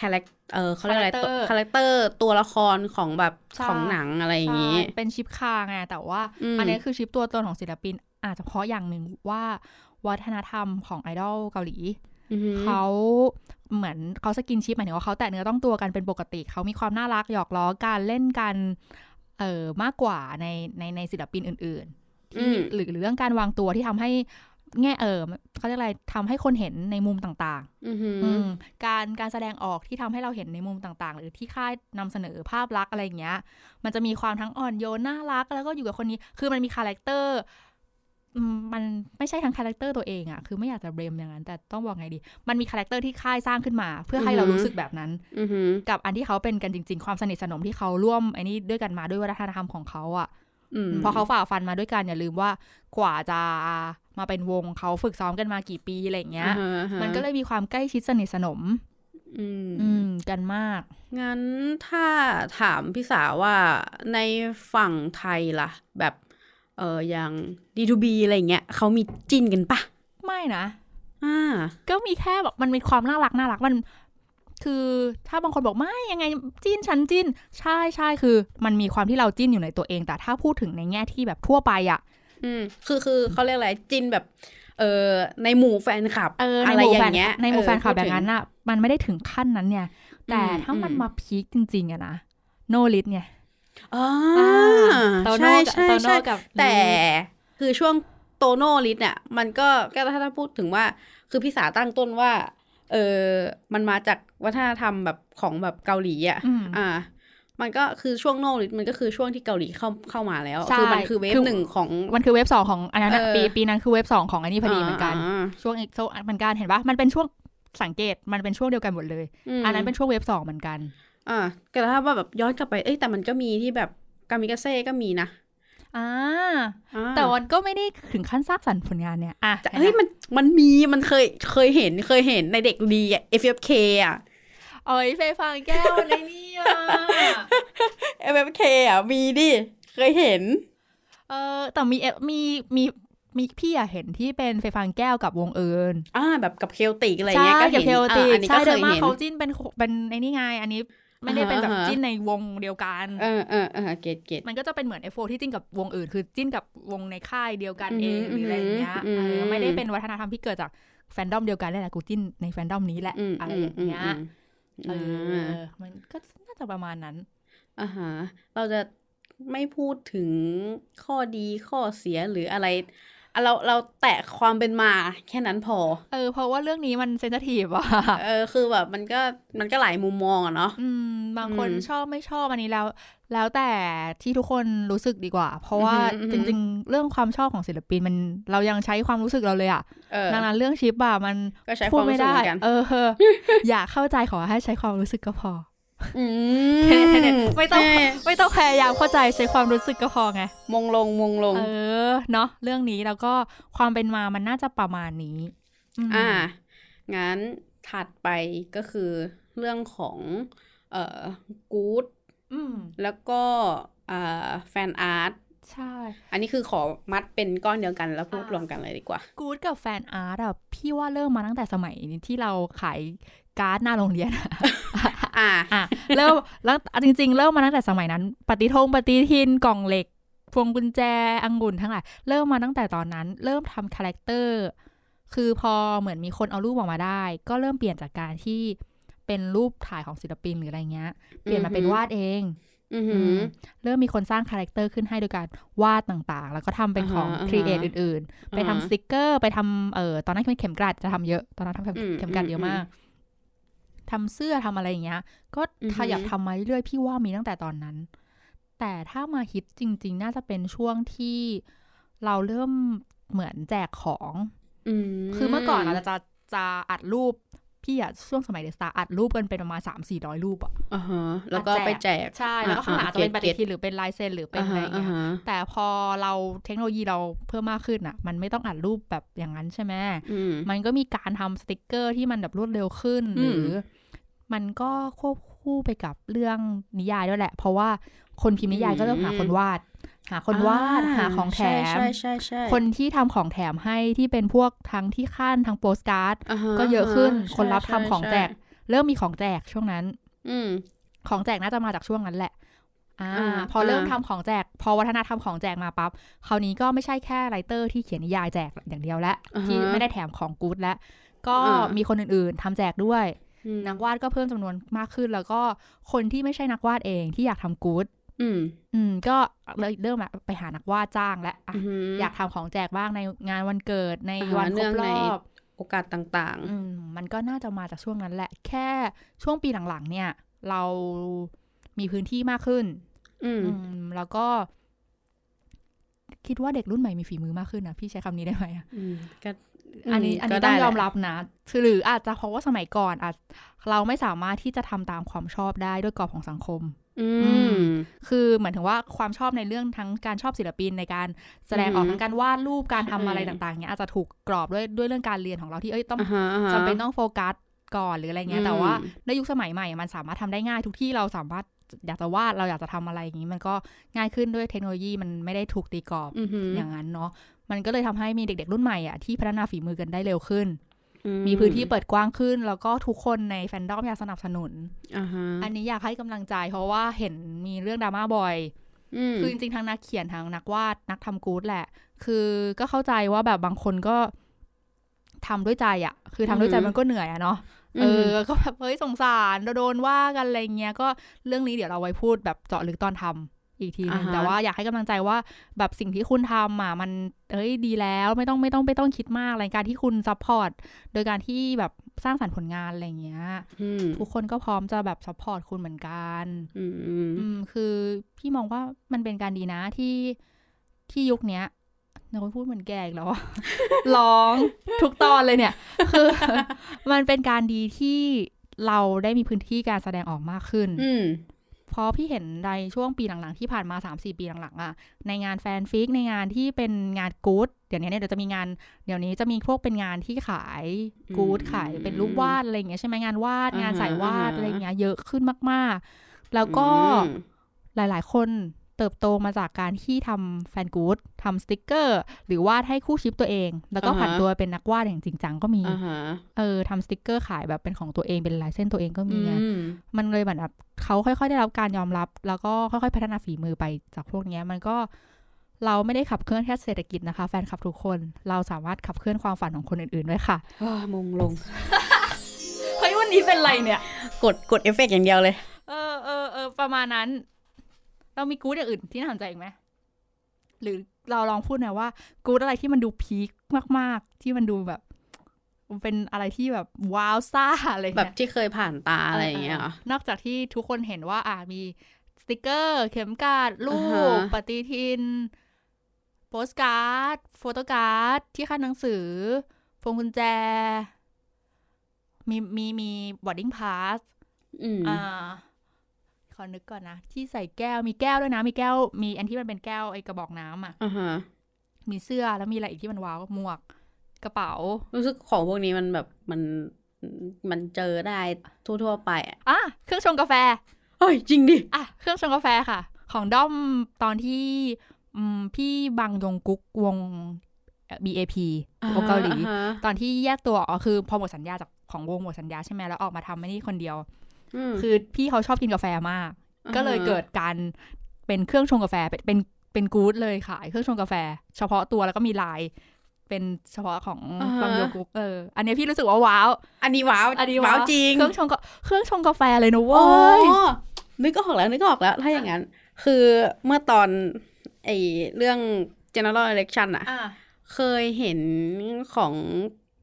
charac เออเขาเรียกอะไร
Character
คาแรคเตอร์ตัวละครของแบบ
ใช่
ของหนังอะไรอย่างงี้
ใช่เป็น ship คาไงแต่ว่า
อืม
อันนี้คือ ship ตัวตนของศิลปิน อาจจะเพราะอย่างหนึ่งว่าวัฒนธรรมของไอดอลเกาหลี
อือหือ
เขาเหมือนเขา skinship หมายถึงว่าเขาแตะเนื้อต้องตัวกันเป็นปกติ เขามีความน่ารักหยอกล้อการเล่นกันเออมากกว่าในในในศิลปินอื่นๆที่หรือหรือเรื่องการวางตัวที่ทำให้ แง่เออเขาเรียกอะไรทำให้คนเห็นในมุมต่าง
อือหือ
ๆอืมการการแสดงออกที่ทำให้เราเห็นในมุมต่างๆ หรือที่ค่ายนำเสนอภาพลักษณ์อะไรอย่างเงี้ย มันจะมีความทั้งอ่อนโยนน่ารัก แล้วก็อยู่กับคนนี้คือมันมี character อืมมันไม่ใช่ทั้ง character ตัวเองอะคือไม่อยากจะ blame อย่างนั้น แต่ต้องบอกไงดี มันมี character ที่ค่ายสร้างขึ้นมา เพื่อให้เรารู้สึกแบบนั้น
อือหือ
กับอันที่เขาเป็นกันจริง ๆ ความสนิทสนมที่เขาร่วมไอ้นี่ด้วยกันมาด้วยวัฒนธรรมของเขาอะ
อืม
เพราะเขาฝ่าฟันมาด้วยกันอย่าลืมว่ากว่าจะมาเป็นวงเขาฝึกซ้อมกันมากี่ปีอะไรอย่างเงี้ย
อ่าฮะ
มันก็เลยมีความใกล้ชิดสนิทสนม
อืม
อืมกันมาก
งั้นถ้าถามพี่สาวว่าในฝั่งไทยล่ะ แบบเอออย่าง D2B อะไรเงี้ยเขามีจิ้นกันปะ
ไม่นะ
อ่า
ก็มีแค่แบบมันมีความน่ารักน่ารักมัน คือถ้าบางคนบอกไม่ยังไงจิ้นฉันจิ้น ใช่ใช่คือ มันมีความที่เราจิ้นอยู่ในตัวเอง แต่ถ้าพูดถึงในแง่ที่แบบทั่วไปอะ
อืมคือคือเขาเรียกอะไรจิ้นแบบ เออในหมู่แฟนคลับ
เออใน
อะไร
หมู่
อ
แฟน
ย่างเงี้ย
ในหมู่แฟนคลับ
เออ
แบบนั้นอะมันไม่ได้ถึงขั้นนั้นเนี่ย แต่
อืม
ถ้ามัน
อืม
มา peak จริงๆอะนะโน่ริทเนี่ย
อ่า
โตโน่
ใช่
กับ
ใช่
โตโน่
ใช่
กับ
แต่
ลี
คือช่วงโตโน่ริทเนี่ยมันก็ก็ถ้าถ้าพูดถึงว่าคือพี่สาตั้งต้นว่า เออมันมาจากวัฒนธรรมแบบของแบบเกาหลีอะ
อืม
อ่า มันก็คือช่วงโน่ริทมันก็คือช่วงที่เกาหลีเข้าเข้ามาแล้ว
ใช่
คือมันคือ wave
คือ
หนึ่งของ
มันคือ wave สองของอันนั้นอะ
เออ
ปีปีนั้นคือ wave สองของอันนี้พอดีเหมือนกันาช่วงเอ็กโซเหมือนกันเห็นปะมันเป็นช่วงสังเกตมันเป็นช่วงเดียวกันหมดเลย
ม
อันนั้นเป็นช่วง wave สองเหมือนกัน
อ่าแต่ถ้าว่าแบบย้อนกลับไปเอ้ยแต่มันก็มีที่แบบกามิกาเซ่ก็มีนะ
อ่า
อ่า
แต่มันก็ไม่ได้ถึงขั้นสร้างสรรค์ผลงานเนี่ยอะ
แต่เฮ้ยมันมันมีมันเคยเคยเห็นเคยเห็นในเด็กดีอะ FFK อะ
เอ้ยเฟยฟังแก้วในนี่อะ
FFK อะ มีดิ เคยเห็น
เออแต่มีเอมีมีมีพี่อะเห็นที่เป็นเฟยฟังแก้วกับวงเอิญ
อ่าแบบกับเคลติกอะไร
ใช่
เงี้ยก็
กั
เห็
บ
น
เคลติ
อ่าอันนี้
ใช่
ก็เค
เดิ
ย
มมา
เห็น
เขาจิ้นเป็นเป็นในนี่ไง อันนี้ ไม่ได้เป็นแบบ
อ่าฮะ
จิ้นในวงเดียวกัน
เออเออเออเกตเกต
มันก็จะเป็นเหมือนไอโฟที่จิ้นกับวงอื่น คือจิ้นกับวงในค่ายเดียวกัน
อือ
เอ
หื
ง
อ
หรืออะไรอย่างเงี้ย
อือหือ
เออไม่ได้เป็นวัฒนธรรมที่เกิดจากแฟนดอมเดียวกันเลยแหละกูจิ้นในแฟนดอมนี้แหละ
อืม
อะไรอย่างเงี้ย
ม
เอ
อืม
อมันก็น่าจะประมาณนั้น
อ่าฮะเราจะไม่พูดถึงข้อดีข้อเสียหรืออะไรอะ เราเราแตะความเป็นมาแค่นั้นพอ
เออ เพราะว่าเรื่องนี้มันเซนซิทีฟอะ
เออ คือแบบมันก็มันก็หลายมุมมองอะเนาะ
อืม บางคน
อืม
ชอบไม่ชอบอันนี้แล้ว แล้วแต่ที่ทุกคนรู้สึกดีกว่า เพราะว่า
อือหืออือหื
จ
อ
ริง ๆ เรื่องความชอบของศิลปินมันเรายังใช้ความรู้สึกเราเลยอะ
เออ
ดังนั้นเรื่องชิปอะมัน
ก็ใช้ค
พูด
วาม
ไม่
รู้สึก
ได้
เหมือนกัน
เออ อยากเข้าใจขอให้ใช้ความรู้สึกก็พอ
อื
แค่นั้น ไม่ต้อง
แไม่
ต้องพยายามเข้าใจใช้ความรู้สึกก็พอไง
มงลงมงลง
เออ เนาะเรื่องนี้แล้วก็ความเป็นมามันน่าจะประมาณนี้ม
อ่า งั้นถัดไปก็คือเรื่องของ เอ่อ goods
อืม
แล้วก็อ่า fan art
ใช่
อันนี้คือขอมัดเป็นก้อนเดียวกันแล้วพูด
อ่ารร
วมกันเลยดีกว่า
goods กับ fan art อะพี่ว่าเริ่มมาตั้งแต่สมัยที่เราขาย การ์ดหน้าโรงเรียนอะ
อ่า
อะเริ่มแล้วจริง ๆ เริ่มมาตั้งแต่สมัยนั้น ปฏิทงปฏิทินกล่องเหล็กพวงกุญแจองุ่นทั้งหลายเริ่มมาตั้งแต่ตอนนั้น เริ่มทำ characterคือพอเหมือนมีคนเอารูปออกมาได้ ก็เริ่มเปลี่ยนจากการที่เป็นรูปถ่ายของศิลปินหรืออะไรเงี้ย เปลี่ยนมาเป็นวาดเอง
อือหือ
เริ่มมีคนสร้าง character ขึ้นให้โดยการวาดต่างๆ แล้วก็ทำเป็นของ
อ่าฮะ
create อ่า
ฮะ
อื่น ๆ ไป
อ่า
ทำ
ฮะ
สติกเกอร์ ไปทำเอ่อตอนนั้นเป็นเข็มกลัดจะทำเยอะ ตอนนั้นทำเข็ม
อืม
เข็มกลัดเยอะ
อืม
มาก ทำเสื้อทำอะไรอย่างเงี้ย ก็
อือฮึ
ขยับทำมาเรื่อยๆพี่ว่ามีตั้งแต่ตอนนั้น แต่ถ้ามาฮิตจริง ๆ น่าจะเป็นช่วงที่เราเริ่มเหมือนแจกของ
อืม
คือเมื่อก่อนเราจะจะจะอัดรูปพี่อะช่วงสมัยเดอะสตาร์อัดรูปกันเป็นประมาณสามสี่ร้อยรูปอะ
อ่าฮะแล้วก็ไปแจก
ใช่ แล้วก็ข้างหลังอาจจะเป็นปฏิ
เก็ต
ทินหรือเป็นลายเซ็นหรือเป็น
อ่า
อะไร
ฮะ
อย่าง
อ่า
เงี้ย
ฮะ
แต่พอเราเทคโนโลยีเราเพิ่มมากขึ้นอะมันไม่ต้องอัดรูปแบบอย่างนั้นใช่ไหม
อืม
มันก็มีการทำสติกเกอร์ที่มันแบบรวดเร็วขึ้น
อื
ห
ม
รือ มันก็ควบคู่ไปกับเรื่องนิยายด้วยแหละ เพราะว่าคนพิมพ์นิยายก็เริ่มหาคนวาด หาคนวาดหาของแถม
ใช่ใช่ใช่
คนที่ทำของแถมให้ที่เป็นพวกทั้งที่ขั้นทั้งโปสการ์ดา
ฮ
ก็เยอะขึ้น
ใช่
คนรับทำของแจก
ใช่
เริ่มมีของแจกช่วงนั้น
อืม
ของแจกน่าจะมาจากช่วงนั้นแหละอ่า
อ่า
พอเริ่ม
อ่า
ทำของแจก พอวัฒนธรรมของแจกมาปั๊บคราวนี้ก็ไม่ใช่แค่ไรเตอร์ที่เขียนนิยายแจกอย่างเดียวแล้ว
อ่าฮะ
ที่ไม่ได้แถมของกู๊ดแล้วก็
อ่ามี
มีคนอื่นๆทำแจกด้วย
อืม
นักวาดก็เพิ่มจำนวนมากขึ้น แล้วก็คนที่ไม่ใช่นักวาดเองที่อยากทำกู๊ด
อืม
อืม ก็เลยเริ่มแบบไปหานักวาดจ้างแล้วอะ
อืม
อยากทำของแจกบ้างในงานวันเกิดใน
อ่า
วันคร
เนื่อง
บร
ใน
อบ
โอกาสต่าง
อืม มันก็น่าจะมาจากช่วงนั้นแหละ แค่ช่วงปีหลังๆ เนี่ย เรามีพื้นที่มากขึ้น
ๆอืม
อืม แล้วก็ คิดว่าเด็กรุ่นใหม่มีฝีมือมากขึ้นนะพี่ใช้คำนี้ได้ไหมอะ
อืมก็
อันนี้อันนี้
ก็
ต้อ
ได้
ง
แห
ย
ละ
อมรับนะหรืออาจจะเพราะว่าสมัยก่อนอาจเราไม่สามารถที่จะทำตามความชอบได้ด้วยกรอบของสังคม
อื
อื
ม
มคือเหมือนถึงว่าความชอบในเรื่องทั้งการชอบศิลปินในการแสดงออก
อือหือ
ทั้งการวาดรูปการทำ
ใช่
อะไรต่างๆเนี้ยอาจจะถูกกรอบด้วยด้วยเรื่องการเรียนของเราที่เอ้ยต้อง
อ่าฮะอ่าฮะ
จำเป็นต้องโฟกัสก่อนหรืออะไรเงี้ย
อืม
แต่ว่าในยุคสมัยใหม่มันสามารถทำได้ง่ายทุกที่เราสามารถอยากจะวาดเราอยากจะทำอะไรอย่างนี้ มันก็ง่ายขึ้นด้วยเทคโนโลยีมันไม่ได้ถูกตีกรอบ
อือหือ
อย่างนั้นเนาะ มันก็เลยทำให้มีเด็กๆ รุ่นใหม่อะที่พัฒนาฝีมือกันได้เร็วขึ้น
อื
มีพื้นที่เปิดกว้างขึ้น แล้วก็ทุกคนในแฟนดอมอยากสนับสนุน
อ่าฮะ
อันนี้อยากให้กำลังใจ เพราะว่าเห็นมีเรื่องดราม่าบ่อย
อืม
คือจริงๆทั้งนักเขียนทั้งนักวาดนักทำกู๊ดแหละ คือก็เข้าใจว่าแบบบางคนก็ทำด้วยใจอะคือทำด้วยใจมันก็เหนื่อยอะเนาะ เออ ก็แบบเฮ้ยสงสารเราโดนว่ากันอะไรเงี้ย ก็เรื่องนี้เดี๋ยวเราไว้พูดแบบเจาะลึกตอนทำ อีกทีนึง
อ่าฮะ
แต่ว่าอยากให้กำลังใจว่าแบบสิ่งที่คุณทำอะมันเอ้ยดีแล้วไม่ต้องไม่ต้องไม่ต้องคิดมากอะไรการที่คุณ support โดยการที่แบบสร้างสรรค์ผลงานอะไรเงี้ย
อืม
ทุกคนก็พร้อมจะแบบ support คุณเหมือนกัน
อืมอืม
อืมคือพี่มองว่ามันเป็นการดีนะที่ที่ยุคเนี้ยเราพูดเหมือนแกอีกแล้วอะร้องทุกตอนเลยเนี่ย คือ มันเป็นการดีที่เราได้มีพื้นที่การแสดงออกมากขึ้น
อืม
เพราะพี่เห็นในช่วงปีหลังๆ ที่ผ่านมา 3 4 ปีหลังๆอะในงานแฟนฟิกในงานที่เป็นงานกู๊ดเดี๋ยวนี้เนี่ยเดี๋ยวจะมีงานเดี๋ยวนี้จะมีพวกเป็นงานที่ขายกู๊ด
อืม
ขายเป็นรูปวาดอะไรอย่างเงี้ยใช่ไหมงานวาด
อ่าฮะ
งานสายวาด
อ่าฮะ
อะไรอย่างเงี้ยเยอะขึ้นมากๆ แล้วก็
อืม
หลายๆ คน เติบโตมาจากการที่ทำ fan goods ทำสติกเกอร์ หรือวาดให้คู่ ship ตัวเอง แล้วก็
อ่าฮะ
ผันตัวเป็นนักวาดอย่างจริงจังก็มี
อ่าฮะ
เออทำสติกเกอร์ขายแบบเป็นของตัวเองเป็นลายเส้นตัวเองก็มีไง
อืม
มันเลยเหมือนแบบเขาค่อยๆ ได้รับการยอมรับ แล้วก็ค่อยๆ พัฒนาฝีมือไปจากพวกเนี้ยมันก็เราไม่ได้ขับเคลื่อนแค่เศรษฐกิจนะคะ แฟนคลับทุกคนเราสามารถขับเคลื่อนความฝันของคนอื่นๆด้วยค่ะ
อ้าวมงลง
เฮ้ยวันนี้เป็นไรเนี่ย
กดกดเอฟเฟกต์อย่างเดียวเลย
เออเออเออประมาณนั้น เรามีกู๊ดอย่างอื่นที่น่าสนใจอีกไหมหรือเราลองพูดหน่อยว่า กู๊ดอะไรที่มันดู peak มาก ๆ ที่มันดูแบบเป็นอะไรที่แบบ wow ซ่าอะไร
แบบ
เงี้ย
ที่เคยผ่านตาอะไรอย่างเงี้ยเหรอ
นอกจากที่ทุกคนเห็นว่า อ่ามีสติกเกอร์ เข็มกลัดรู
อ่า
ป
ฮะ
ปฏิทิน โปสการ์ด photo card ที่ขั้นหนังสือพวงกุญแจ มีมีมี boarding pass
อืม
อ่าข อนึกก่อนนะ ที่ใส่แก้วมีแก้วด้วยนะ มีแก้ว มีอันที่มันเป็นแก้วไอ้กระบอกน้ำอะ
อ่าฮะ
มีเสื้อแล้วมีอะไรอีกที่มันว้าวหมวกกระเป๋า
รู้สึกของพวกนี้มันแบบมันมันเจอได้ทั่วๆไปอะ
อะเครื่องชงกาแฟ
เฮ้ยจริงดิ
อะเครื่องชงกาแฟค่ะ ของด้อมตอนที่อืมพี่บังยงกุ๊กวงเอ่อ BAP วงเกาหลี
อ่ฮะ
ตอนที่แยกตัวออกคือพอหมดสัญญาจากของวงหมดสัญญาใช่ไหมแล้วออกมาทำไม่นี่คนเดียว
ม
คือพี่เขาชอบกินกาแฟมาก ก็เลยเกิดการเป็นเครื่องชงกาแฟเป็นเป็นเป็นกู๊ดเลยขายเครื่องชงกาแฟ เฉพาะตัวแล้วก็มีลาย เป็นเฉพาะของบังยงกุ๊กเอออันนี้พี่รู้สึกว่า wow
อันนี้ wow
อันนี้
wow จริง
เครื่องชงก็เครื่องชงกาแฟเลยนะ
โอ้
เว้ย
นึกออกแล้วนึกออกแล้ว ถ้าอย่างนั้น คือเมื่อตอน ไอเรื่อง general election อะ
อะ
เคยเห็นของ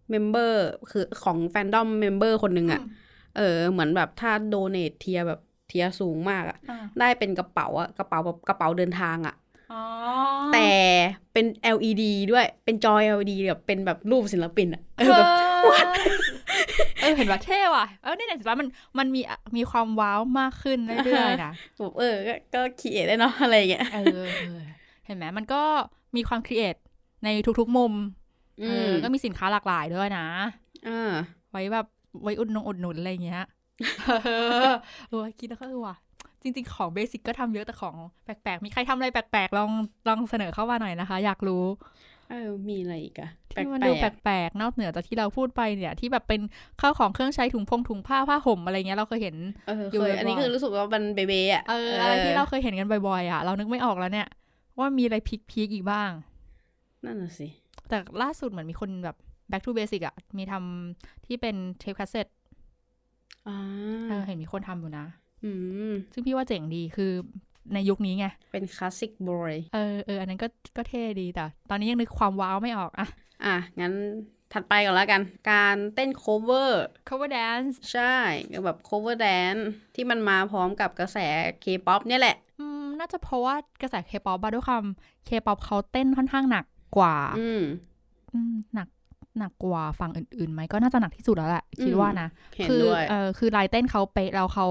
member คือของ fandom member คนหนึ่งอะ เออเหมือนแบบถ้า donate tier แบบ tier สูงมากอะ
อะ
ได้เป็นกระเป๋าอะกระเป๋าแบบกระเป๋าเดินทางอะ
อ๋อ
แต่เป็น LED ด้วยเป็นจอ LED แบบเป็นแบบรูปศิลปินอะเออแบบ
what เออเห็นว่าเท่ว่ะเออเนี่ยเห็นว่ามันมันมีมีความ wow มากขึ้นเรื่อยๆนะ
แบบเออ ก็ก็คิดได้เนาะอะไรอย่างเงี้ย
เออเออเห็นไหมมันก็มีความ create ในทุกๆมุม
อื
เออ
ม
ก็มีสินค้าหลากหลายด้วยนะ
อ่า
ไว้แบบ ไว้อุดหนงอุดหนุนอะไรอย่างเงี้ยเออเออคิดแล้วก็เออว่ะจริง ๆ ของเบสิกก็ทำเยอะแต่ของแปลกๆ มีใครทำอะไรแปลกๆ ลองลองเสนอเข้ามาหน่อยนะคะ อยากรู้
เออมีอะไรอีกอะแป
ที่มัน
ล
ดู
ก
แปลกๆนอกเหนือจากที่เราพูดไปเนี่ย ที่แบบเป็นข้าวของเครื่องใช้ถุงพงถุงผ้าผ้าห่มอะไรเงี้ยเราเคยเห็น
ๆเออ
อยู่
เคย
บ่อยๆ
อันนี้คือรู้สึกว่ามันเบเบอะ
เอออะไรที่เราเคยเห็นกันบ่อยๆอะเรานึกไม่ออกแล้วเนี่ย ว่ามีอะไร peak ๆอีกบ้าง
นั่นน่ะสิ
แต่ล่าสุดเหมือนมีคนแบบ back to basic อะมีทำที่เป็นเทปคาสเซ็ต
อ่า
เออเห็นมีคนทำอยู่นะ
อืม
ซึ่งพี่ว่าเจ๋งดีคือในยุคนี้ไง
เป็นคลาสสิกบอย
เออเอออันนั้นก็ก็เท่ดีแต่ ตอนนี้ยังนึกความ wow ไม่ออกอะ
อะ งั้นถัดไปก่อนแล้วกัน การเต้น cover
cover dance
ใช่แบบ cover dance ที่มันมาพร้อมกับกระแส K-pop เนี่ยแหละ
อืม น่าจะเพราะว่ากระแส K-pop อะด้วยความ K-pop เขาเต้นค่อนข้างหนักกว่า
อืม
อืมหนัก หนักกว่าฝั่งอื่นๆไหมก็น่าจะหนักที่สุดแล้วแหละคิดว่านะ
เห็น
คื
ด้วย
เออคือลายเต้นเขาเป๊ะแล้วเขา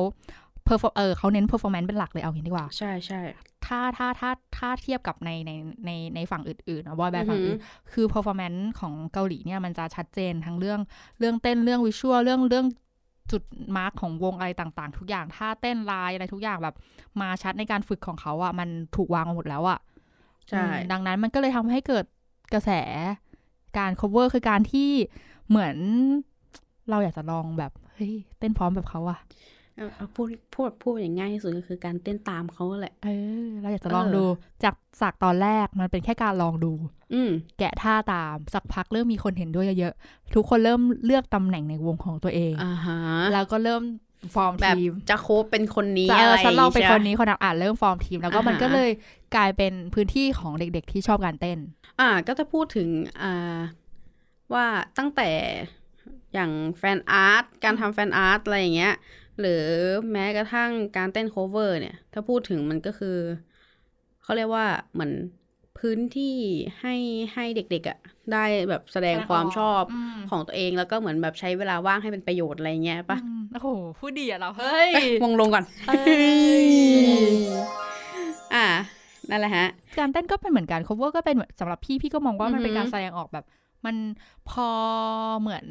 perform เออเขาเน้น performance เป็นหลักเลยเอาอย่างนี้ดีกว่า
ใช่ใช่
ถ้าถ้าถ้าถ้าเทียบกับในในในในฝั่งอื่นๆนะบอยแบนด์ฝั่ง
อือหื
อื่
อ
นคือ performance ของเกาหลีเนี่ยมันจะชัดเจนทั้งเรื่องเรื่องเต้นเรื่องวิชวลเรื่องเรื่องจุดมาร์กของวงอะไรต่างๆ ทุกอย่างท่าเต้นลายอะไรทุกอย่างแบบ มาชัดในการฝึกของเขาอะ่ะมันถูกวางมาหมดแล้วอะ่ะ
ใช่
อืมดังนั้นมันก็เลยทำให้เกิดกระแส การ cover คือการที่เหมือนเราอยากจะลองแบบเฮ้ยเต้นพร้อมแบบเขาอะ
เอาเอาพูดพูดพูดอย่างง่ายที่สุดก็คือการเต้นตามเขาแหละ
เออ เราอยากจะลอง
เออ
ดู จากจากตอนแรกมันเป็นแค่การลองดู
อืม
แกะท่าตาม สักพักเริ่มมีคนเห็นด้วยเยอะๆ ทุกคนเริ่มเลือกตำแหน่งในวงของตัวเอง
อ่าฮะ
แล้วก็เริ่ม ฟอร์ม
แบบ
ทีม
จะ cover เป็นคนนี้
จะ
อะไร
ฉันลองเป็น
ใช่
คนนี้คนนั้นอ่านเริ่มฟอร์มทีม แล้วก็
อ่าฮะ
มันก็เลยกลายเป็นพื้นที่ของเด็กๆที่ชอบการเต้น
อ่า ก็จะพูดถึงอ่าว่าตั้งแต่อย่าง fan art การทำ fan art อะไรอย่างเงี้ย หรือแม้กระทั่งการเต้น cover เนี่ย ถ้าพูดถึงมันก็คือเขาเรียกว่าเหมือน พื้นที่ให้ให้เด็กๆอะ่ะได้แบบแสดงความชอบ
อืม
ของตัวเองแล้วก็เหมือนแบบใช้เวลาว่างให้เป็นประโยชน์อะไรเงี้ยปะ
อืมโอ้โหพูดดีอะเราเฮ้ย
วงลงก่อน
เอ้ย
อ่านั่นแหละฮะ
การเต้นก็เป็นเหมือนกัน cover ก็เป็นเหมือนสำหรับพี่พี่ก็มองว่ามัน
อือหือ
เป็นการแสดงออกแบบ มันพอเหมือน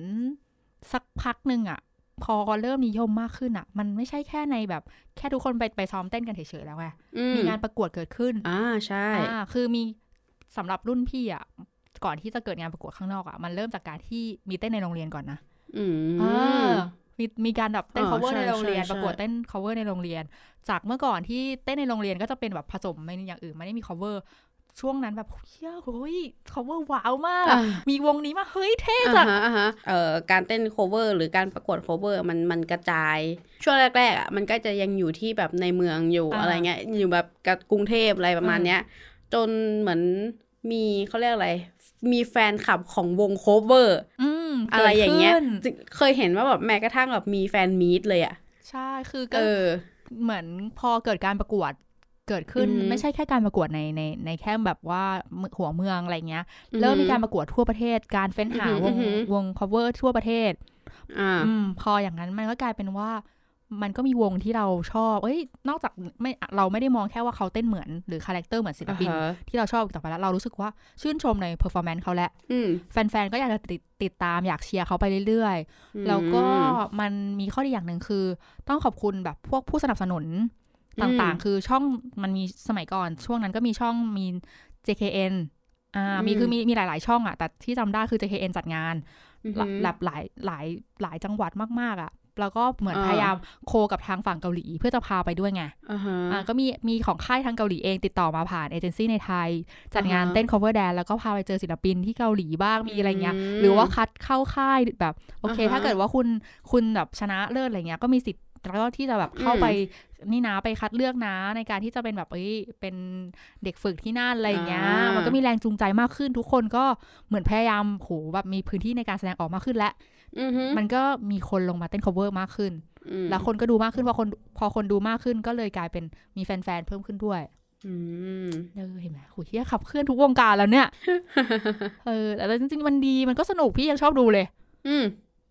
สักพักหนึ่งอะ พอเริ่มนิยมมากขึ้นอะมันไม่ใช่แค่ในแบบ แค่ทุกคนไปไปซ้อมเต้นกันเฉยๆแล้วไง
อืม
มีงานประกวดเกิดขึ้น
อ่าใช่
อ่าคือมีสำหรับรุ่นพี่อะก่อนที่จะเกิดงานประกวดข้างนอกอะมันเริ่มจากการที่มีเต้นในโรงเรียนก่อนนะ
อืม
อ่ามีมีการแบบเต้น
อ๋อ
cover
ใช่
ในโรงเรียน
ใช่
ประกวดเต้น cover ในโรงเรียน จากเมื่อก่อนที่เต้นในโรงเรียนก็จะเป็นแบบผสมไม่อย่างอื่นไม่ได้มี cover ช่วงนั้นแบบเฮียโอ้ย cover ว้าวมาก
อ่า
มีวงนี้มาเฮ้ยเท่
อ่า
จัง
ฮะอ่าฮะเอ่อการเต้น cover หรือการประกวด cover มันมันกระจาย ช่วงแรกๆอะมันก็จะยังอยู่ที่แบบในเมืองอยู่
อ่า
อะไรเงี้ยอยู่แบบกับกรุงเทพอะไรประมาณ
อืม
เนี้ย จนเหมือนมีเขาเรียกอะไร มีแฟนคลับของวง cover
อืม
อะไรอย่างเงี้ย
กิดขึ้น
เคยเห็นว่าแบบแม้กระทั่งแบบมีแฟนมีตเลยอะ
ใช่คือก็
เออ
เหมือนพอเกิดการประกวด เกิดขึ้น
อือหือ
ไม่ใช่แค่การประกวดในในในแค่แบบว่าหัวเมืองอะไรเงี้ย
อือหือ
เริ่มมีการประกวดทั่วประเทศ การเฟ้นหา
อื
ว
องหือ
วง cover ทั่วประเทศ
อ่า
อืมพออย่างนั้นมันก็กลายเป็นว่า มันก็มีวงที่เราชอบ เอ้ย นอกจากไม่เราไม่ได้มองแค่ว่าเขาเต้นเหมือนหรือ character เหมือนศิลปิน
อ่าฮะ
ที่เราชอบอีกต่อไปแล้วเรารู้สึกว่าชื่นชมใน performance เขาแหละ
อืม
แฟนๆก็อยากจะติดติดตามอยากเชียร์เขาไปเรื่อยๆ แล้วก็มันมีข้อดีอย่างหนึ่งคือ ต้องขอบคุณแบบพวกผู้สนับสนุน ต่างๆ คือช่องมันมีสมัยก่อน ช่วงนั้นก็มีช่องมี JKN อ่ามี
อืม
คือมีมีหลาย ๆ ช่องอะแต่ที่จำได้คือ JKN จัดงาน
อือ
หลา
หือ
แบบหลายหลายหลายจังหวัดมากๆอะแล้วก็เหมือน
อ่า
พยายามโคกับทางฝั่งเกาหลีเพื่อจะพาไปด้วยไง
อ่าฮะ
อ่าก็มีมีของค่ายทางเกาหลีเองติดต่อมาผ่านเอเจนซี่ในไทย จัดงาน
อ่าฮะ
เต้น cover dance แล้วก็พาไปเจอศิลปินที่เกาหลีบ้างมีอะไรเงี้ย
อืม
หรือว่าคัดเข้าค่ายแบบ โอเค
อ่าฮะ
ถ้าเกิดว่าคุณคุณแบบชนะเลิศอะไรเงี้ยก็มีสิทธิ์แล้วก็ที่จะแบบเข้า
อืม
ไป นี่นะไปคัดเลือกนะ ในการที่จะเป็นแบบเอ้ยเป็นเด็กฝึกที่นั่นอะไรเงี้ย
อ่ามั
มันก็มีแรงจูงใจมากขึ้นทุกคนก็เหมือนพยายามโหแบบมีพื้นที่ในการแสดงออกมากขึ้นและ
อือหือ
มันก็มีคนลงมาเต้น cover มากขึ้น
อืม
แล้วคนก็ดูมากขึ้นพอคนพอคนดูมากขึ้นก็เลยกลายเป็นมีแฟนๆเพิ่มขึ้นด้วย
อืม
เออเห็นไหมโหเฮียขับเคลื่อนทุกวงการแล้วเนี่ย เออ แต่จริงๆ มันดี มันก็สนุกพี่ยังชอบดูเลย
อืม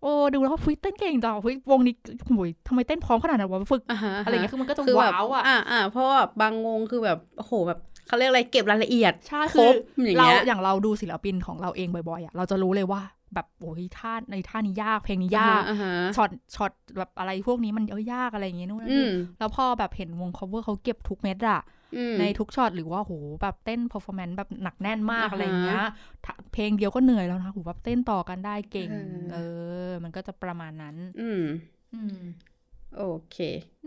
โโอ้ดูแล้วอุ๊ยเต้นเก่งจังอุ๊ยวงนี้โอ้ยทำไมเต้นพร้อมขนาดนั้นวะฝึก
อ่าฮะ
อะไรเงี้ยคือมันก็จะ
คือแบบ
ว้าวอะ
อ่าอ่าเพราะว่าบางวงคือแบบโอ้โหแบบเขาเรียกอะไรเก็บรายละเอียด
ใช่
ค
คื
ร
อบ
อย่าง
เรา
เงี้ย
อย่างเราดูศิลปินของเราเองบ่อยๆอะเราจะรู้เลยว่าแบบโอ้ยท่าในท่านี้ยากเพลงนี้ยาก
อ่าฮะ
ช็อตช็อตแบบอะไรพวกนี้มันเยอะยากอะไรอย่างเงี้ยนู่นนั่น
อื
นี่
ม
แล้วพอแบบเห็นวง cover เขาเก็บทุกเม็ดอะ
อืม
ในทุกช็อตหรือว่าโหแบบเต้น performance แบบหนักแน่นมาก
อ่าฮะ
อะไรอย่างเงี้ยถ้าเพลงเดียวก็เหนื่อยแล้วนะโหแบบเต้นต่อกันได้เก่ง
เออ
เออมันก็จะประมาณนั้น
อืม
อืม
โอเค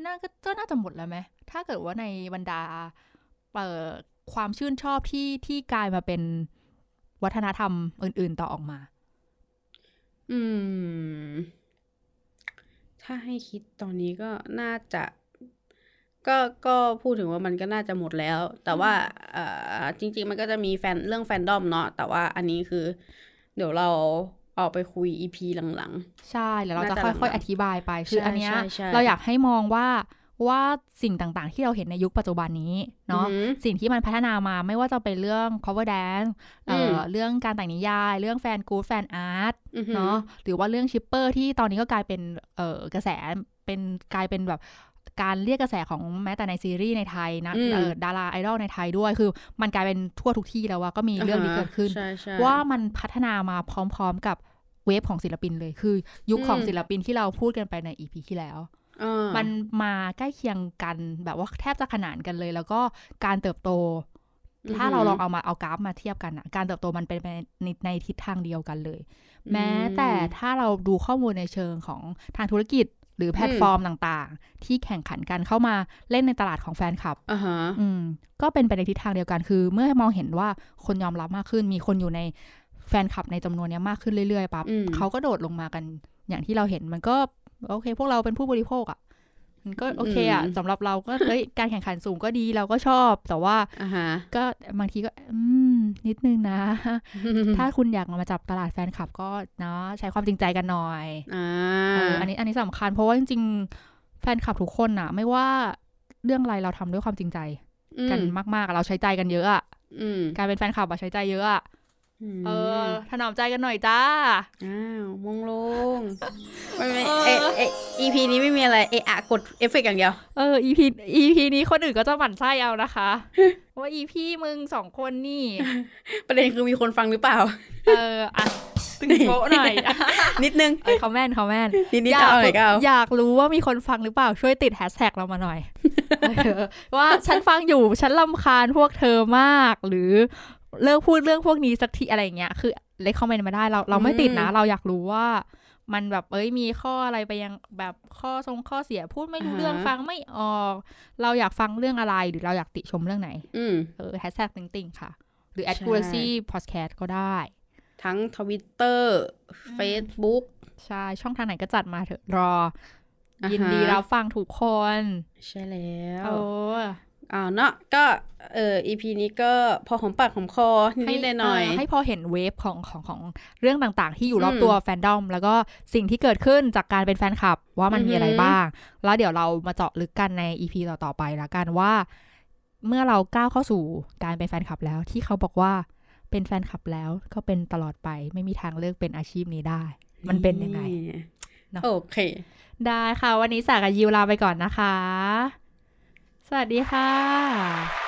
น่าก็ก็น่าจะหมดแล้วไหม ถ้าเกิดว่าในบรรดาเอ่อความชื่นชอบที่ที่กลายมาเป็นวัฒนธรรมอื่น ๆต่อออกมา
อืม ถ้าให้คิดตอนนี้ก็น่าจะ ก็ก็พูดถึงว่ามันก็น่าจะหมดแล้ว แต่ว่าเอ่อจริง ๆ มันก็จะมีแฟนเรื่องแฟนดอมเนาะแต่ว่าอันนี้คือ เดี๋ยวเราเอาไปคุยอีพีหลัง
ใช่แล้วเราจะ
น่าจะ
ค่อย
หลังๆ
ๆอธิบายไปคือ
ใช่
อันเนี้ย
ใช่ใช่
เราอยากให้มองว่าว่าสิ่งต่างๆ ที่เราเห็นในยุคปัจจุบันนี้
ๆ
เนาะ
อือหือ
สิ่งที่มันพัฒนามาไม่ว่าจะเป็นเรื่อง cover dance เอ่ออ
ม
เรื่องการแต่งนิยาย เรื่องแฟนกู๊ดแฟนอาร์ต
อือหือ
เนาะหรือว่าเรื่อง shipper ที่ตอนนี้ก็กลายเป็นเอ่อกระแสเป็นกลายเป็นแบบ การเรียกกระแสของแม้แต่ในซีรีส์ในไทยนะ
อืม
เอ่อดาราไอดอลในไทยด้วย คือมันกลายเป็นทั่วทุกที่แล้วว่าก็มีเรื่องนี้เกิดขึ้น
ใช่ใช่
ว่ามันพัฒนามาพร้อม ๆ กับ wave ของศิลปินเลย คือ ยุคของ
อืม
ศิลปินที่เราพูดกันไปใน EP ที่แล้ว
อ่า
มันมาใกล้เคียงกันแบบว่าแทบจะขนานกันเลย แล้วก็การเติบโต ถ้าเราลองเอามาเอากราฟมาเทียบกันอะการเติบโตมันเป็นไปในในทิศทางเดียวกันเลย แม้แต่ถ้าเราดูข้อมูลในเชิงของทางธุรกิจ หรือแพลตฟอร์มต่างๆ ที่แข่งขันกันเข้ามาเล่นในตลาดของแฟนคลับ
อ่าฮะ
อืมก็เป็นไปในทิศทางเดียวกันคือ เมื่อมองเห็นว่าคนยอมรับมากขึ้น มีคนอยู่ในแฟนคลับในจำนวนเนี้ยมากขึ้นเรื่อยๆปั๊บ
อืม
เขาก็โดดลงมากันอย่างที่เราเห็นมันก็ โอเค พวกเราเป็นผู้บริโภคอะ่ะมัน ก็โอเคอะ่ะสำหรับเราก็เอ้ยการแข่งขันสูงก็ดีเราก็ชอบ แต่ว่า
อ่าฮะ
ก็บางทีก็ อืม นิดนึงนะ ถ้าคุณอยากมาจับตลาดแฟนคลับก็เนาะใช้ความจริงใจกันหน่อย
อ่า
เอออันนี้อันนี้สำคัญเพราะว่าจริงๆ แฟนคลับทุกคนอะไม่ว่าเรื่องอะไรเราทำด้วยความจริงใจ กันมากๆอะเราใช้ใจกันเยอะอะ
อืม
การเป็นแฟนคลับอะใช้ใจเยอะอะ
ม
เออ ถนอมใจกันหน่อยจ้า
อ้าวมงลงไม่ไม่
เออ
เอเอ EP นี้ไม่มีอะไร เอะอะกดเอฟเฟกต์อย่างเดียว
เออ EP EP นี้คนอื่นก็จะหมั่นไส้เอานะคะ ว่า EP มึงสองคนนี่
ประเด็นคือมีคนฟังหรือเปล่า
เออ อะตึงโป๊ะหน่อย
นิดนึง
เออเขาแม่นเขาแม่น
นิดนิดเอาหน่อยก็เอา
อยากรู้ว่ามีคนฟังหรือเปล่า ช่วยติดแฮชแท็กเรามาหน่อยเออว่าฉันฟังอยู่ ฉันลำคาญพวกเธอมาก หรือ เลิกพูดเรื่องพวกนี้สักทีอะไรอย่างเงี้ย คือเลคคอมเมนต์มาได้เราเราไม่ติดนะ เราอยากรู้ว่า มันแบบเอ้ยมีข้ออะไรไปยังแบบข้อทรงข้อเสียพูดไม่รู้
อ่าฮะ
เรื่องฟังไม่ออก เราอยากฟังเรื่องอะไรหรือเราอยากติชมเรื่องไหน
อืม
เออแฮชแท็กติงติงค่ะ หรือ
ใช่
accuracy podcast ก็ได้
ทั้งทวิตเตอร์ Facebook
ใช่ ช่องทางไหนก็จัดมาเถอะรอ
อ่าฮะ
ยินดีรับฟังทุกคน
ใช่แล้ว
โอ้
อ่าเนาะก็เออ EP นี้ก็พอหอมปากหอมคอนิดๆหน่อย
เให้พอเห็นเวฟของของของเรื่องต่างๆ ที่อยู่รอบ
อืม
ตัวแฟนดอม แล้วก็สิ่งที่เกิดขึ้นจากการเป็นแฟนคลับ ว่ามันมีอะไร
อือหือ
บ้าง แล้วเดี๋ยวเรามาเจาะลึกกันใน EP ต่อๆไปละกันว่า เมื่อเราก้าวเข้าสู่การเป็นแฟนคลับแล้ว ที่เขาบอกว่าเป็นแฟนคลับแล้วก็เป็นตลอดไปไม่มีทางเลิกเป็นอาชีพนี้ได้ มันเป็นยังไงเนอะ
โอเค
ได้ค่ะ วันนี้สากับยิวลาไปก่อนนะคะ สวัสดีค่ะ